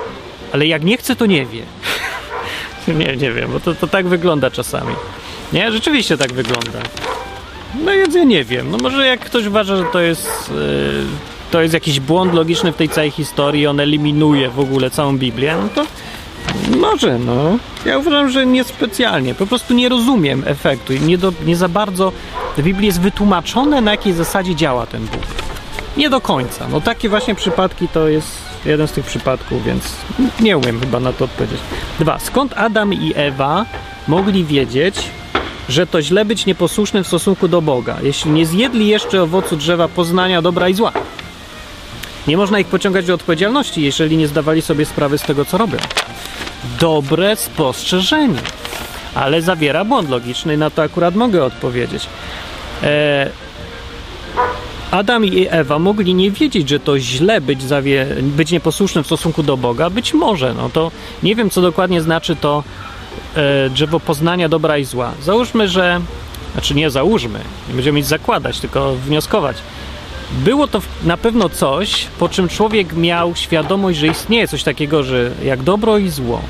ale jak nie chce, to nie wie. nie, nie wiem, bo to, to tak wygląda czasami. Nie, rzeczywiście tak wygląda. No więc ja nie wiem. No może jak ktoś uważa, że to jest, yy, to jest jakiś błąd logiczny w tej całej historii, on eliminuje w ogóle całą Biblię, no to może, no. Ja uważam, że niespecjalnie. Po prostu nie rozumiem efektu. Nie, do, nie za bardzo w Biblii jest wytłumaczone, na jakiej zasadzie działa ten Bóg. Nie do końca. No takie właśnie przypadki to jest jeden z tych przypadków, więc nie umiem chyba na to odpowiedzieć. Dwa. Skąd Adam i Ewa mogli wiedzieć, że to źle być nieposłusznym w stosunku do Boga, jeśli nie zjedli jeszcze owocu drzewa poznania dobra i zła? Nie można ich pociągać do odpowiedzialności, jeżeli nie zdawali sobie sprawy z tego, co robią. Dobre spostrzeżenie, ale zawiera błąd logiczny, na to akurat mogę odpowiedzieć. E, Adam i Ewa mogli nie wiedzieć, że to źle być, zawie, być nieposłusznym w stosunku do Boga. Być może, no to nie wiem, co dokładnie znaczy to e, drzewo poznania dobra i zła. Załóżmy, że, znaczy nie załóżmy, nie będziemy nic zakładać, tylko wnioskować. Było to na pewno coś, po czym człowiek miał świadomość, że istnieje coś takiego, że jak dobro i zło.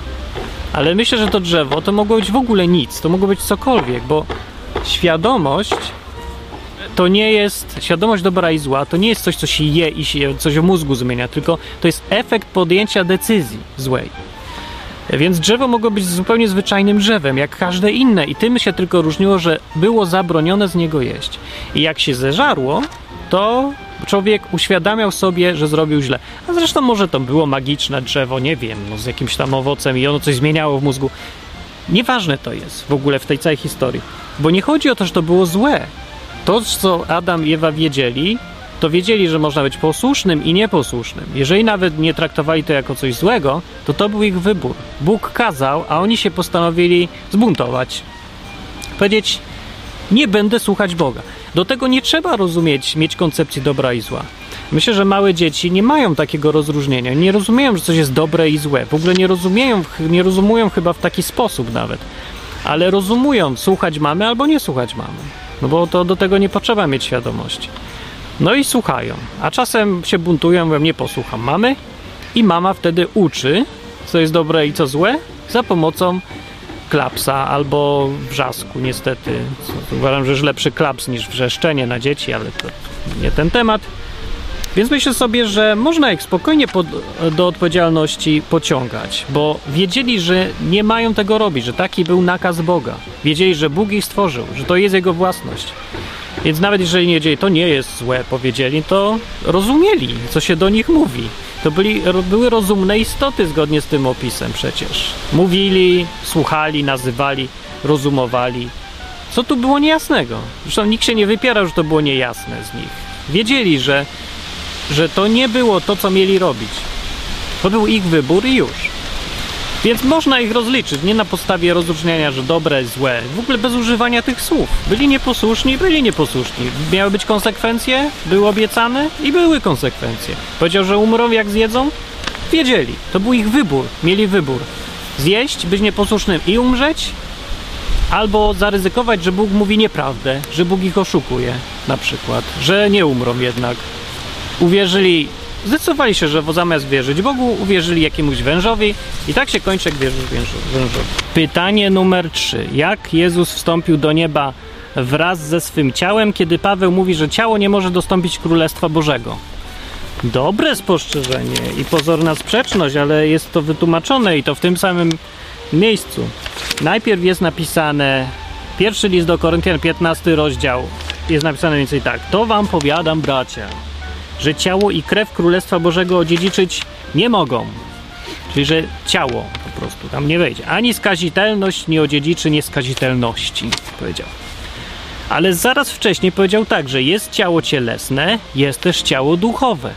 Ale myślę, że to drzewo to mogło być w ogóle nic, to mogło być cokolwiek, bo świadomość to nie jest świadomość dobra i zła, to nie jest coś, co się je i się coś o mózgu zmienia, tylko to jest efekt podjęcia decyzji złej. Więc drzewo mogło być zupełnie zwyczajnym drzewem, jak każde inne, i tym się tylko różniło, że było zabronione z niego jeść. I jak się zeżarło, to człowiek uświadamiał sobie, że zrobił źle. A zresztą może to było magiczne drzewo, nie wiem, no, z jakimś tam owocem i ono coś zmieniało w mózgu. Nieważne to jest w ogóle w tej całej historii, bo nie chodzi o to, że to było złe. To, co Adam i Ewa wiedzieli, to wiedzieli, że można być posłusznym i nieposłusznym. Jeżeli nawet nie traktowali to jako coś złego, to to był ich wybór. Bóg kazał, a oni się postanowili zbuntować. Powiedzieć, nie będę słuchać Boga. Do tego nie trzeba rozumieć, mieć koncepcji dobra i zła. Myślę, że małe dzieci nie mają takiego rozróżnienia. Nie rozumieją, że coś jest dobre i złe. W ogóle nie rozumieją, nie rozumują chyba w taki sposób nawet. Ale rozumują słuchać mamy albo nie słuchać mamy. No bo to do tego nie potrzeba mieć świadomości. No i słuchają. A czasem się buntują, mówią, nie posłucham mamy. I mama wtedy uczy, co jest dobre i co złe, za pomocą klapsa albo wrzasku, niestety. Uważam, że jest lepszy klaps niż wrzeszczenie na dzieci, ale to nie ten temat. Więc myślę sobie, że można ich spokojnie pod, do odpowiedzialności pociągać, bo wiedzieli, że nie mają tego robić, że taki był nakaz Boga. Wiedzieli, że Bóg ich stworzył, że to jest Jego własność. Więc nawet jeżeli nie wiedzieli, to nie jest złe, powiedzieli, to rozumieli, co się do nich mówi. To byli, były rozumne istoty zgodnie z tym opisem przecież. Mówili, słuchali, nazywali, rozumowali. Co tu było niejasnego? Zresztą nikt się nie wypierał, że to było niejasne z nich. Wiedzieli, że, że to nie było to, co mieli robić. To był ich wybór i już. Więc można ich rozliczyć, nie na podstawie rozróżniania, że dobre, złe, w ogóle bez używania tych słów. Byli nieposłuszni, byli nieposłuszni. Miały być konsekwencje, były obiecane i były konsekwencje. Powiedział, że umrą jak zjedzą? Wiedzieli. To był ich wybór, mieli wybór. Zjeść, być nieposłusznym i umrzeć, albo zaryzykować, że Bóg mówi nieprawdę, że Bóg ich oszukuje, na przykład, że nie umrą jednak. Uwierzyli zdecydowali się, że zamiast wierzyć Bogu, uwierzyli jakiemuś wężowi i tak się kończy, jak wierzysz wężowi. Pytanie numer 3. Jak Jezus wstąpił do nieba wraz ze swym ciałem, kiedy Paweł mówi, że ciało nie może dostąpić Królestwa Bożego? Dobre spostrzeżenie i pozorna sprzeczność, ale jest to wytłumaczone i to w tym samym miejscu. Najpierw jest napisane, pierwszy list do Koryntian, 15 rozdział, jest napisane więcej tak. To wam powiadam, bracia, że ciało i krew Królestwa Bożego odziedziczyć nie mogą. Czyli, że ciało po prostu tam nie wejdzie. Ani skazitelność nie odziedziczy nieskazitelności, powiedział. Ale zaraz wcześniej powiedział tak, że jest ciało cielesne, jest też ciało duchowe.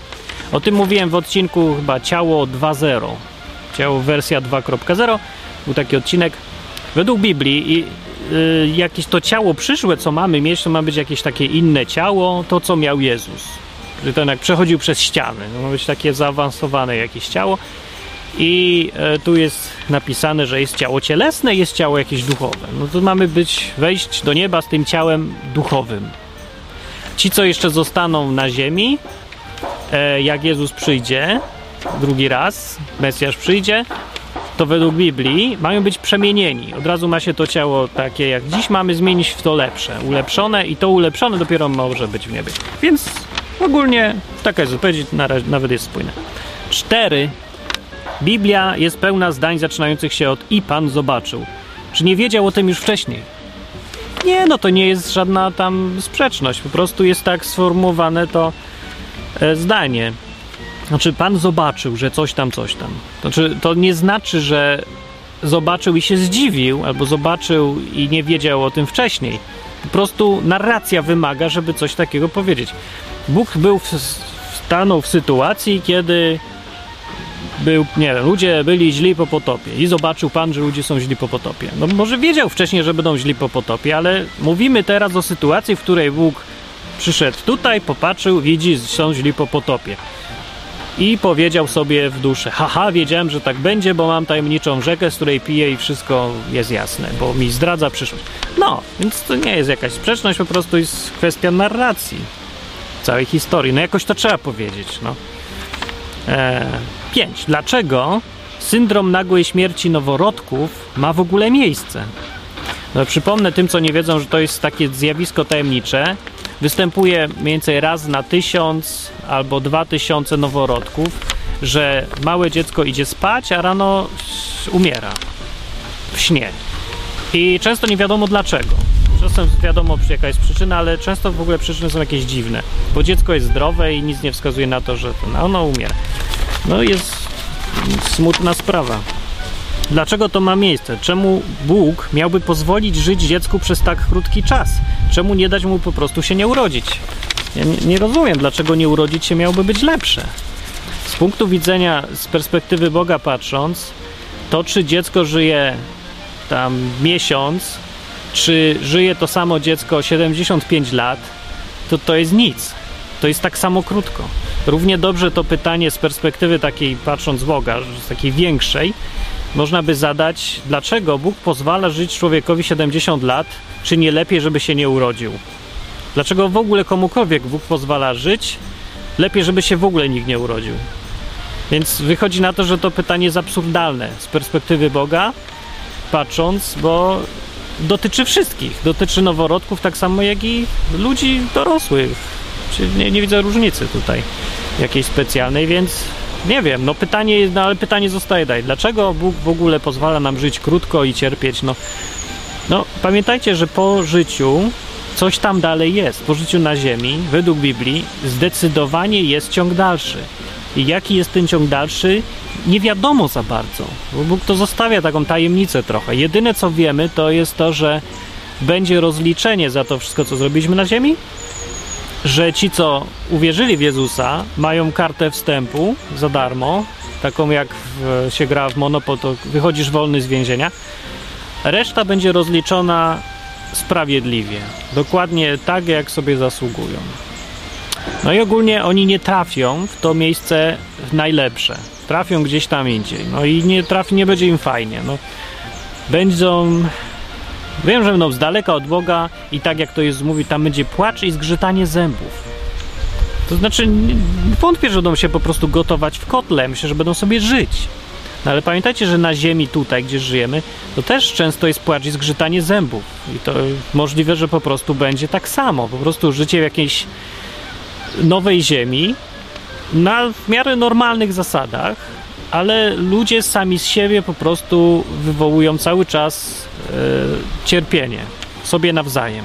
O tym mówiłem w odcinku chyba ciało 2.0. Ciało wersja 2.0 był taki odcinek według Biblii i y, jakieś to ciało przyszłe, co mamy mieć, to ma być jakieś takie inne ciało, to co miał Jezus. Że ten jak przechodził przez ściany, to ma być takie zaawansowane jakieś ciało. I e, tu jest napisane, że jest ciało cielesne, jest ciało jakieś duchowe. No to mamy być, wejść do nieba z tym ciałem duchowym. Ci, co jeszcze zostaną na ziemi, e, jak Jezus przyjdzie drugi raz, Mesjasz przyjdzie, to według Biblii mają być przemienieni. Od razu ma się to ciało takie jak dziś mamy zmienić w to lepsze, ulepszone i to ulepszone dopiero może być w niebie. Więc ogólnie taka jest odpowiedź, nawet jest spójna. Cztery. Biblia jest pełna zdań zaczynających się od i Pan zobaczył. Czy nie wiedział o tym już wcześniej? Nie, no to nie jest żadna tam sprzeczność. Po prostu jest tak sformułowane to e, zdanie. Znaczy, Pan zobaczył, że coś tam, coś tam. Znaczy, to nie znaczy, że zobaczył i się zdziwił, albo zobaczył i nie wiedział o tym wcześniej. Po prostu narracja wymaga, żeby coś takiego powiedzieć. Bóg był w, stanął w sytuacji, kiedy był, nie ludzie byli źli po potopie i zobaczył Pan, że ludzie są źli po potopie. No może wiedział wcześniej, że będą źli po potopie, ale mówimy teraz o sytuacji, w której Bóg przyszedł tutaj, popatrzył, widzi, są źli po potopie i powiedział sobie w duszy: Haha, wiedziałem, że tak będzie, bo mam tajemniczą rzekę, z której piję i wszystko jest jasne, bo mi zdradza przyszłość. No, więc to nie jest jakaś sprzeczność, po prostu jest kwestia narracji całej historii. No jakoś to trzeba powiedzieć. No. Pięć. Dlaczego syndrom nagłej śmierci noworodków ma w ogóle miejsce? No, przypomnę tym, co nie wiedzą, że to jest takie zjawisko tajemnicze, występuje mniej więcej raz na tysiąc albo dwa tysiące noworodków, że małe dziecko idzie spać, a rano umiera w śnie. I często nie wiadomo dlaczego. Czasem wiadomo jaka jest przyczyna, ale często w ogóle przyczyny są jakieś dziwne, bo dziecko jest zdrowe i nic nie wskazuje na to, że ono umiera. No jest smutna sprawa. Dlaczego to ma miejsce? Czemu Bóg miałby pozwolić żyć dziecku przez tak krótki czas? Czemu nie dać mu po prostu się nie urodzić? Ja nie, nie rozumiem, dlaczego nie urodzić się miałoby być lepsze. Z punktu widzenia, z perspektywy Boga patrząc, to czy dziecko żyje tam miesiąc, czy żyje to samo dziecko 75 lat, to to jest nic. To jest tak samo krótko. Równie dobrze to pytanie z perspektywy takiej, patrząc Boga, z takiej większej, można by zadać, dlaczego Bóg pozwala żyć człowiekowi 70 lat, czy nie lepiej, żeby się nie urodził? Dlaczego w ogóle komukolwiek Bóg pozwala żyć, lepiej, żeby się w ogóle nikt nie urodził? Więc wychodzi na to, że to pytanie jest absurdalne z perspektywy Boga, patrząc, bo dotyczy wszystkich. Dotyczy noworodków tak samo jak i ludzi dorosłych. Nie, nie widzę różnicy tutaj jakiejś specjalnej, więc nie wiem, no pytanie, no ale pytanie zostaje dalej. Dlaczego Bóg w ogóle pozwala nam żyć krótko i cierpieć? No, no pamiętajcie, że po życiu coś tam dalej jest. Po życiu na ziemi, według Biblii, zdecydowanie jest ciąg dalszy. Jaki jest ten ciąg dalszy, nie wiadomo za bardzo, bo Bóg to zostawia taką tajemnicę trochę. Jedyne co wiemy, to jest to, że będzie rozliczenie za to wszystko, co zrobiliśmy na ziemi, że ci, co uwierzyli w Jezusa, mają kartę wstępu za darmo, taką jak w, się gra w Monopol, to wychodzisz wolny z więzienia. Reszta będzie rozliczona sprawiedliwie, dokładnie tak, jak sobie zasługują. No i ogólnie oni nie trafią w to miejsce najlepsze. Trafią gdzieś tam indziej. No i nie trafi, nie będzie im fajnie. No, będą Wiem, że będą z daleka od Boga i tak jak to jest mówi, tam będzie płacz i zgrzytanie zębów. To znaczy, wątpię, że będą się po prostu gotować w kotle. Myślę, że będą sobie żyć. No ale pamiętajcie, że na ziemi tutaj, gdzie żyjemy, to też często jest płacz i zgrzytanie zębów. I to możliwe, że po prostu będzie tak samo. Po prostu życie w jakiejś nowej ziemi na w miarę normalnych zasadach, ale ludzie sami z siebie po prostu wywołują cały czas e, cierpienie sobie nawzajem.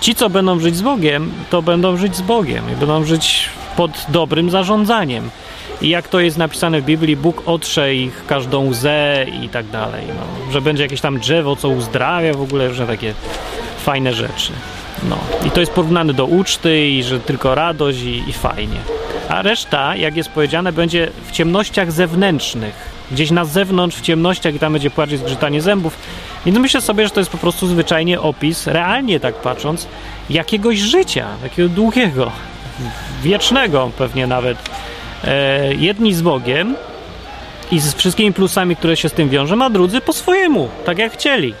Ci, co będą żyć z Bogiem, to będą żyć z Bogiem i będą żyć pod dobrym zarządzaniem. I jak to jest napisane w Biblii, Bóg otrze ich każdą łzę i tak dalej. No, że będzie jakieś tam drzewo, co uzdrawia w ogóle, że takie fajne rzeczy. No. I to jest porównane do uczty i że tylko radość i, i fajnie a reszta, jak jest powiedziane, będzie w ciemnościach zewnętrznych. Gdzieś na zewnątrz, w ciemnościach, i tam będzie płacz i zgrzytanie zębów. Więc myślę sobie, że to jest po prostu zwyczajnie opis, realnie tak patrząc, jakiegoś życia, takiego długiego, wiecznego pewnie nawet. E, jedni z Bogiem i z wszystkimi plusami, które się z tym wiążą, a drudzy po swojemu, tak jak chcieli.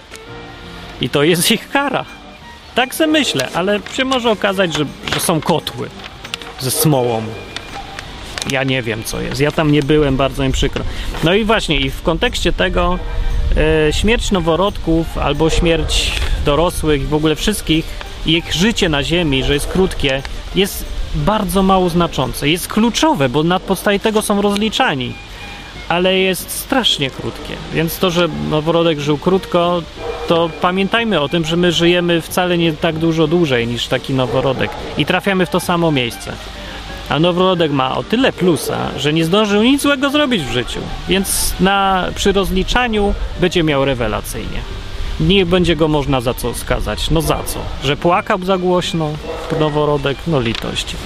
I to jest ich kara. Tak se myślę, ale się może okazać, że, że są kotły ze smołą. Ja nie wiem, co jest. Ja tam nie byłem, bardzo mi przykro. No i właśnie, i w kontekście tego e, śmierć noworodków albo śmierć dorosłych, w ogóle wszystkich, ich życie na Ziemi, że jest krótkie, jest bardzo mało znaczące. Jest kluczowe, bo na podstawie tego są rozliczani. Ale jest strasznie krótkie. Więc to, że noworodek żył krótko, to pamiętajmy o tym, że my żyjemy wcale nie tak dużo dłużej niż taki noworodek i trafiamy w to samo miejsce. A noworodek ma o tyle plusa, że nie zdążył nic złego zrobić w życiu, więc na, przy rozliczaniu będzie miał rewelacyjnie. Nie będzie go można za co skazać. No za co? Że płakał za głośno noworodek? No litość.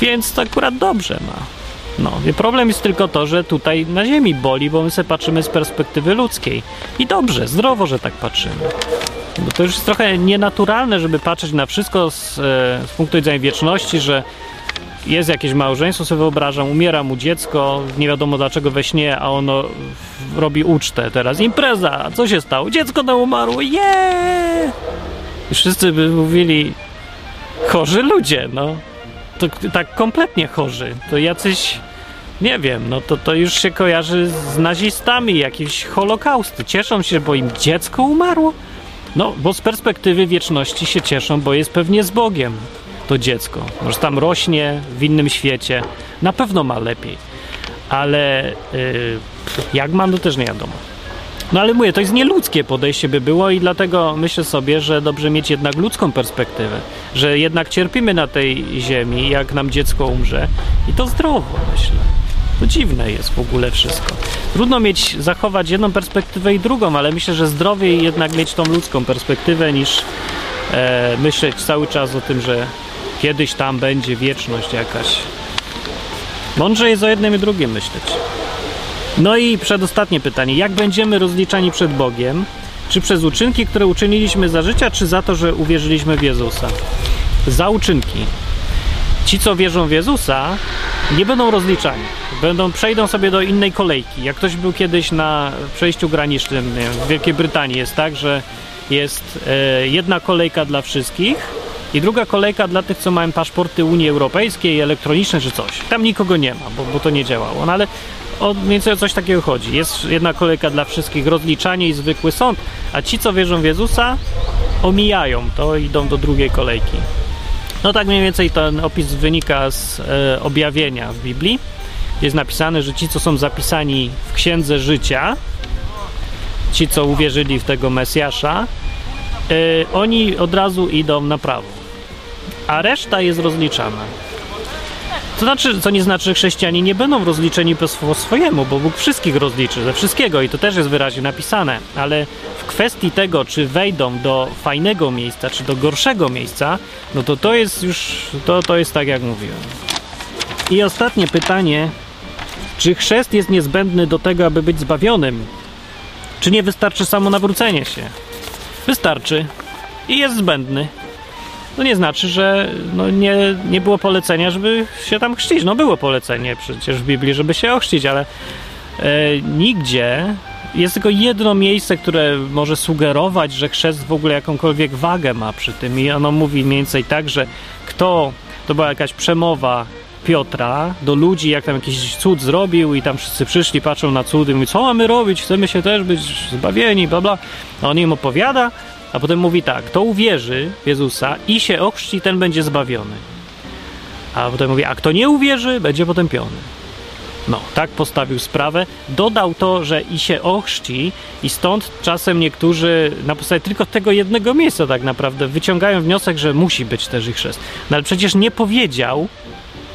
Więc to akurat dobrze ma. No, i problem jest tylko to, że tutaj na ziemi boli, bo my sobie patrzymy z perspektywy ludzkiej. I dobrze, zdrowo, że tak patrzymy. Bo to już jest trochę nienaturalne, żeby patrzeć na wszystko z, e, z punktu widzenia wieczności, że jest jakieś małżeństwo, sobie wyobrażam, umiera mu dziecko, nie wiadomo dlaczego we śnie, a ono robi ucztę teraz. Impreza! Co się stało? Dziecko nam umarło! Yeah! I wszyscy by mówili, chorzy ludzie, no. To tak kompletnie chorzy. To jacyś, nie wiem, no to, to już się kojarzy z nazistami, jakieś holokausty. Cieszą się, bo im dziecko umarło? No, bo z perspektywy wieczności się cieszą, bo jest pewnie z Bogiem to dziecko. Może tam rośnie w innym świecie. Na pewno ma lepiej. Ale yy, jak mam, to też nie wiadomo. No ale mówię, to jest nieludzkie podejście by było i dlatego myślę sobie, że dobrze mieć jednak ludzką perspektywę, że jednak cierpimy na tej ziemi, jak nam dziecko umrze i to zdrowo, myślę. To dziwne jest w ogóle wszystko. Trudno mieć, zachować jedną perspektywę i drugą, ale myślę, że zdrowiej jednak mieć tą ludzką perspektywę niż e, myśleć cały czas o tym, że kiedyś tam będzie wieczność jakaś. Mądrze jest o jednym i drugim myśleć. No i przedostatnie pytanie. Jak będziemy rozliczani przed Bogiem? Czy przez uczynki, które uczyniliśmy za życia, czy za to, że uwierzyliśmy w Jezusa? Za uczynki. Ci, co wierzą w Jezusa, nie będą rozliczani. Będą, przejdą sobie do innej kolejki. Jak ktoś był kiedyś na przejściu granicznym wiem, w Wielkiej Brytanii, jest tak, że jest e, jedna kolejka dla wszystkich i druga kolejka dla tych, co mają paszporty Unii Europejskiej, elektroniczne czy coś. Tam nikogo nie ma, bo, bo to nie działało. No ale o mniej więcej o coś takiego chodzi. Jest jedna kolejka dla wszystkich, rozliczanie i zwykły sąd, a ci, co wierzą w Jezusa, omijają to i idą do drugiej kolejki. No tak mniej więcej ten opis wynika z e, objawienia w Biblii. Jest napisane, że ci, co są zapisani w Księdze Życia, ci, co uwierzyli w tego Mesjasza, e, oni od razu idą na prawo, a reszta jest rozliczana. To znaczy, co nie znaczy, że chrześcijanie nie będą rozliczeni po swojemu, bo Bóg wszystkich rozliczy, ze wszystkiego i to też jest wyraźnie napisane, ale w kwestii tego, czy wejdą do fajnego miejsca, czy do gorszego miejsca, no to to jest już, to, to jest tak jak mówiłem. I ostatnie pytanie, czy chrzest jest niezbędny do tego, aby być zbawionym? Czy nie wystarczy samo nawrócenie się? Wystarczy i jest zbędny no nie znaczy, że no nie, nie było polecenia, żeby się tam chrzcić. No było polecenie przecież w Biblii, żeby się ochrzcić, ale e, nigdzie jest tylko jedno miejsce, które może sugerować, że chrzest w ogóle jakąkolwiek wagę ma przy tym i ono mówi mniej więcej tak, że kto, to była jakaś przemowa Piotra do ludzi, jak tam jakiś cud zrobił i tam wszyscy przyszli, patrzą na cud i mówią, co mamy robić, chcemy się też być zbawieni, bla bla. A on im opowiada, a potem mówi tak, kto uwierzy w Jezusa i się ochrzci, ten będzie zbawiony. A potem mówi, a kto nie uwierzy, będzie potępiony. No, tak postawił sprawę. Dodał to, że i się ochrzci i stąd czasem niektórzy na podstawie tylko tego jednego miejsca tak naprawdę wyciągają wniosek, że musi być też ich chrzest. No ale przecież nie powiedział,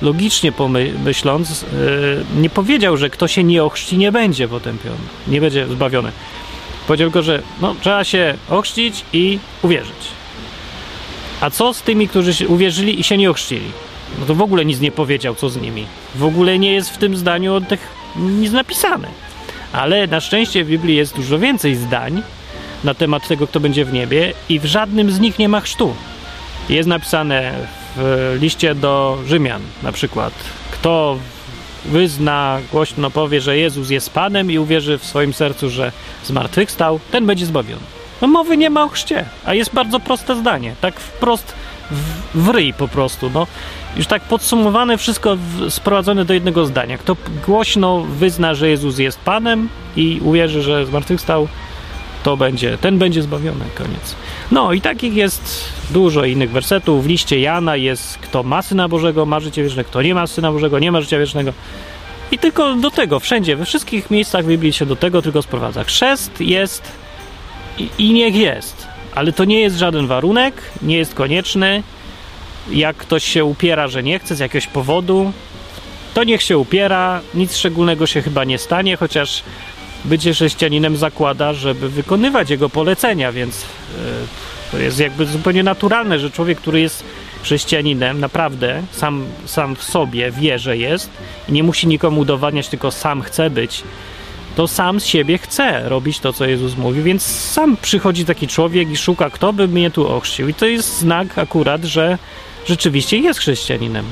logicznie pomyśląc, yy, nie powiedział, że kto się nie ochrzci, nie będzie potępiony, nie będzie zbawiony. Powiedział tylko, że no, trzeba się ochrzcić i uwierzyć. A co z tymi, którzy uwierzyli i się nie ochrzcili? No to w ogóle nic nie powiedział, co z nimi. W ogóle nie jest w tym zdaniu o tych nic napisane. Ale na szczęście w Biblii jest dużo więcej zdań na temat tego, kto będzie w niebie, i w żadnym z nich nie ma chrztu. Jest napisane w liście do Rzymian na przykład, kto wyzna, głośno powie, że Jezus jest Panem i uwierzy w swoim sercu, że zmartwychwstał, ten będzie zbawiony. No mowy nie ma o chrzcie, a jest bardzo proste zdanie, tak wprost w, w ryj po prostu, no. Już tak podsumowane wszystko w, sprowadzone do jednego zdania. Kto głośno wyzna, że Jezus jest Panem i uwierzy, że zmartwychwstał, to będzie, ten będzie zbawiony, koniec. No i takich jest dużo innych wersetów. W liście Jana jest kto ma Syna Bożego, ma życie wieczne, kto nie ma Syna Bożego, nie ma życia wiecznego. I tylko do tego, wszędzie, we wszystkich miejscach Biblii się do tego tylko sprowadza. Chrzest jest i, i niech jest, ale to nie jest żaden warunek, nie jest konieczny. Jak ktoś się upiera, że nie chce z jakiegoś powodu, to niech się upiera, nic szczególnego się chyba nie stanie, chociaż bycie chrześcijaninem zakłada, żeby wykonywać jego polecenia, więc yy, to jest jakby zupełnie naturalne, że człowiek, który jest chrześcijaninem, naprawdę sam, sam w sobie wie, że jest i nie musi nikomu udowadniać, tylko sam chce być, to sam z siebie chce robić to, co Jezus mówi, więc sam przychodzi taki człowiek i szuka, kto by mnie tu ochrzcił. I to jest znak akurat, że rzeczywiście jest chrześcijaninem.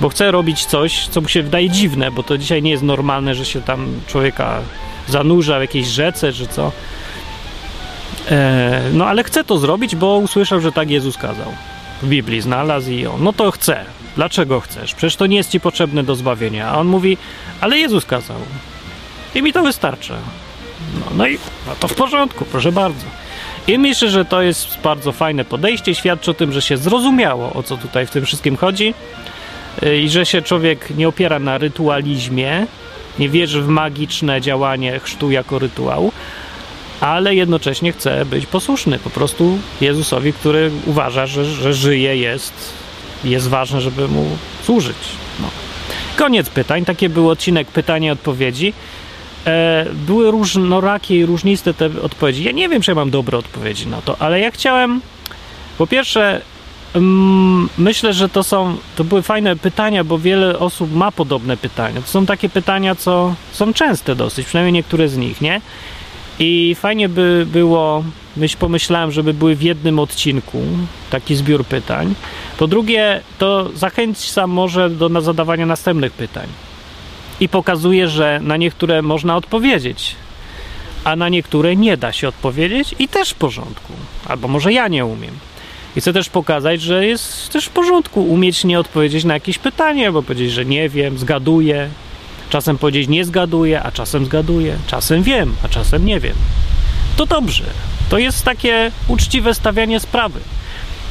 Bo chce robić coś, co mu się wydaje dziwne, bo to dzisiaj nie jest normalne, że się tam człowieka zanurza w jakiejś rzece, czy co. E, no ale chce to zrobić, bo usłyszał, że tak Jezus kazał. W Biblii znalazł i on, no to chce. Dlaczego chcesz? Przecież to nie jest ci potrzebne do zbawienia. A on mówi, ale Jezus kazał. I mi to wystarcza. No, no i no to w porządku, proszę bardzo. I myślę, że to jest bardzo fajne podejście. Świadczy o tym, że się zrozumiało, o co tutaj w tym wszystkim chodzi. E, I że się człowiek nie opiera na rytualizmie, nie wierzy w magiczne działanie chrztu jako rytuału, ale jednocześnie chce być posłuszny po prostu Jezusowi, który uważa, że, że żyje, jest, jest ważne, żeby mu służyć. No. Koniec pytań. Taki był odcinek pytania i odpowiedzi. E, były różnorakie i różniste te odpowiedzi. Ja nie wiem, czy ja mam dobre odpowiedzi na to, ale ja chciałem po pierwsze myślę, że to są to były fajne pytania, bo wiele osób ma podobne pytania. To są takie pytania, co są częste dosyć, przynajmniej niektóre z nich, nie? I fajnie by było, myśl, pomyślałem, żeby były w jednym odcinku taki zbiór pytań. Po drugie, to zachęca może do zadawania następnych pytań. I pokazuje, że na niektóre można odpowiedzieć, a na niektóre nie da się odpowiedzieć i też w porządku. Albo może ja nie umiem. I chcę też pokazać, że jest też w porządku umieć nie odpowiedzieć na jakieś pytanie, bo powiedzieć, że nie wiem, zgaduję, Czasem powiedzieć nie zgaduję, a czasem zgaduję. Czasem wiem, a czasem nie wiem. To dobrze. To jest takie uczciwe stawianie sprawy.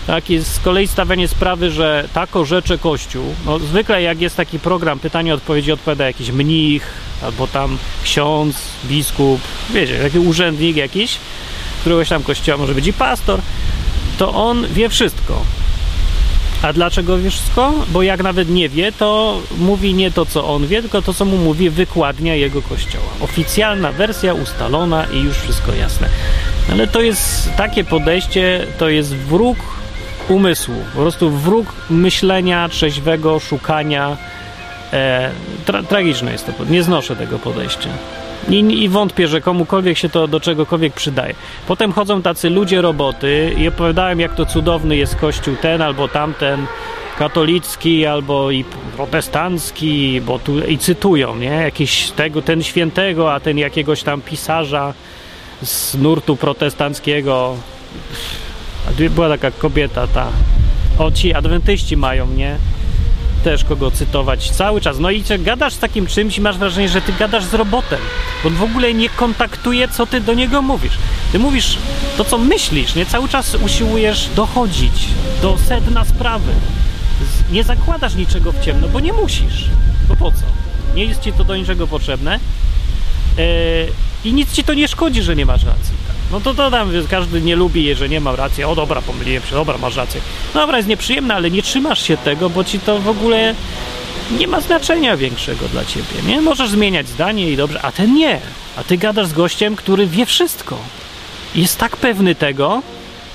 Tak, jest z kolei stawianie sprawy, że tako rzeczy Kościół, no zwykle jak jest taki program pytanie-odpowiedzi, odpowiada jakiś mnich, albo tam ksiądz, biskup, wiecie, taki urzędnik jakiś, któregoś tam kościoła, może być i pastor, to on wie wszystko. A dlaczego wiesz wszystko? Bo jak nawet nie wie, to mówi nie to, co on wie, tylko to, co mu mówi wykładnia jego kościoła. Oficjalna wersja ustalona i już wszystko jasne. Ale to jest takie podejście, to jest wróg umysłu, po prostu wróg myślenia trzeźwego, szukania. E, tra tragiczne jest to, nie znoszę tego podejścia. I, I, wątpię, że komukolwiek się to do czegokolwiek przydaje. Potem chodzą tacy ludzie roboty i opowiadałem, jak to cudowny jest kościół ten albo tamten, katolicki albo i protestancki, bo tu i cytują, nie? Jakiś tego, ten świętego, a ten jakiegoś tam pisarza z nurtu protestanckiego. Była taka kobieta, ta. O, ci adwentyści mają, nie? Też kogo cytować cały czas. No i gadasz z takim czymś i masz wrażenie, że ty gadasz z robotem. Bo on w ogóle nie kontaktuje, co ty do niego mówisz. Ty mówisz to, co myślisz, nie? Cały czas usiłujesz dochodzić do sedna sprawy. Nie zakładasz niczego w ciemno, bo nie musisz. Bo po co? Nie jest ci to do niczego potrzebne. Yy, I nic ci to nie szkodzi, że nie masz racji. No to to tam każdy nie lubi, że nie mam racji. O dobra, pomyliłem się, dobra, masz rację. Dobra, jest nieprzyjemne, ale nie trzymasz się tego, bo ci to w ogóle nie ma znaczenia większego dla ciebie, nie? Możesz zmieniać zdanie i dobrze, a ten nie. A ty gadasz z gościem, który wie wszystko. Jest tak pewny tego,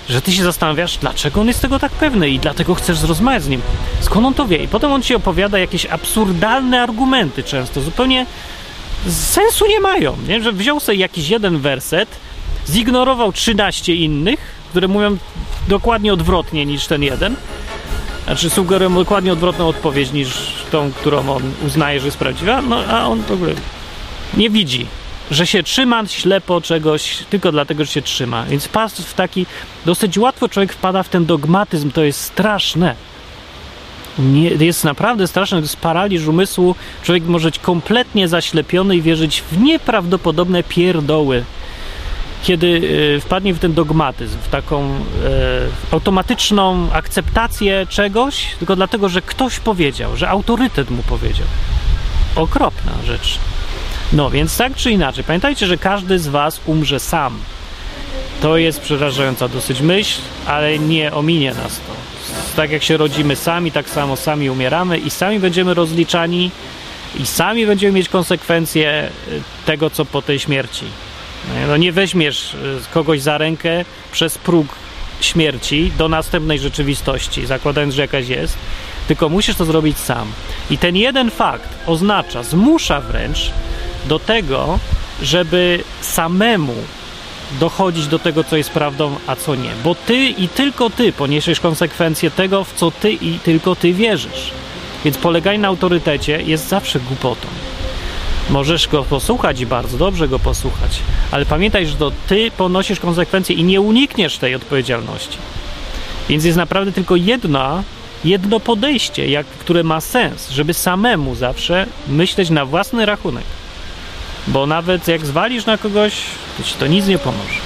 że ty się zastanawiasz, dlaczego on jest tego tak pewny i dlatego chcesz zrozumieć z nim. Skąd on to wie? I potem on ci opowiada jakieś absurdalne argumenty często, zupełnie sensu nie mają, nie? Że wziął sobie jakiś jeden werset, zignorował 13 innych, które mówią dokładnie odwrotnie niż ten jeden. Znaczy sugerują dokładnie odwrotną odpowiedź niż tą, którą on uznaje, że jest prawdziwa, no a on w ogóle nie widzi, że się trzyma ślepo czegoś tylko dlatego, że się trzyma. Więc pas w taki, dosyć łatwo człowiek wpada w ten dogmatyzm, to jest straszne. Nie, jest naprawdę straszne, to jest paraliż umysłu. Człowiek może być kompletnie zaślepiony i wierzyć w nieprawdopodobne pierdoły kiedy e, wpadnie w ten dogmatyzm, w taką e, automatyczną akceptację czegoś, tylko dlatego, że ktoś powiedział, że autorytet mu powiedział. Okropna rzecz. No więc tak czy inaczej, pamiętajcie, że każdy z Was umrze sam. To jest przerażająca dosyć myśl, ale nie ominie nas to. Tak jak się rodzimy sami, tak samo sami umieramy i sami będziemy rozliczani i sami będziemy mieć konsekwencje e, tego, co po tej śmierci. No nie weźmiesz y, kogoś za rękę przez próg śmierci do następnej rzeczywistości, zakładając, że jakaś jest, tylko musisz to zrobić sam. I ten jeden fakt oznacza, zmusza wręcz do tego, żeby samemu dochodzić do tego, co jest prawdą, a co nie. Bo ty i tylko ty poniesiesz konsekwencje tego, w co ty i tylko ty wierzysz. Więc poleganie na autorytecie jest zawsze głupotą. Możesz go posłuchać i bardzo dobrze go posłuchać, ale pamiętaj, że to ty ponosisz konsekwencje i nie unikniesz tej odpowiedzialności. Więc jest naprawdę tylko jedna, jedno podejście, jak, które ma sens, żeby samemu zawsze myśleć na własny rachunek. Bo nawet jak zwalisz na kogoś, to ci to nic nie pomoże.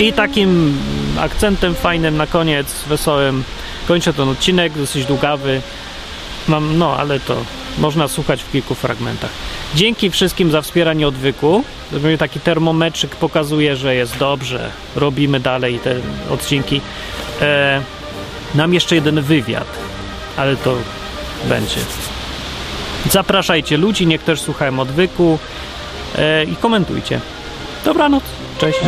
I takim akcentem fajnym na koniec, wesołym, kończę ten odcinek, dosyć długawy. Mam, no, ale to można słuchać w kilku fragmentach. Dzięki wszystkim za wspieranie odwyku. Taki termometrzyk pokazuje, że jest dobrze. Robimy dalej te odcinki. E, nam jeszcze jeden wywiad, ale to będzie. Zapraszajcie ludzi, niech też słuchają odwyku e, i komentujcie. Dobranoc, cześć.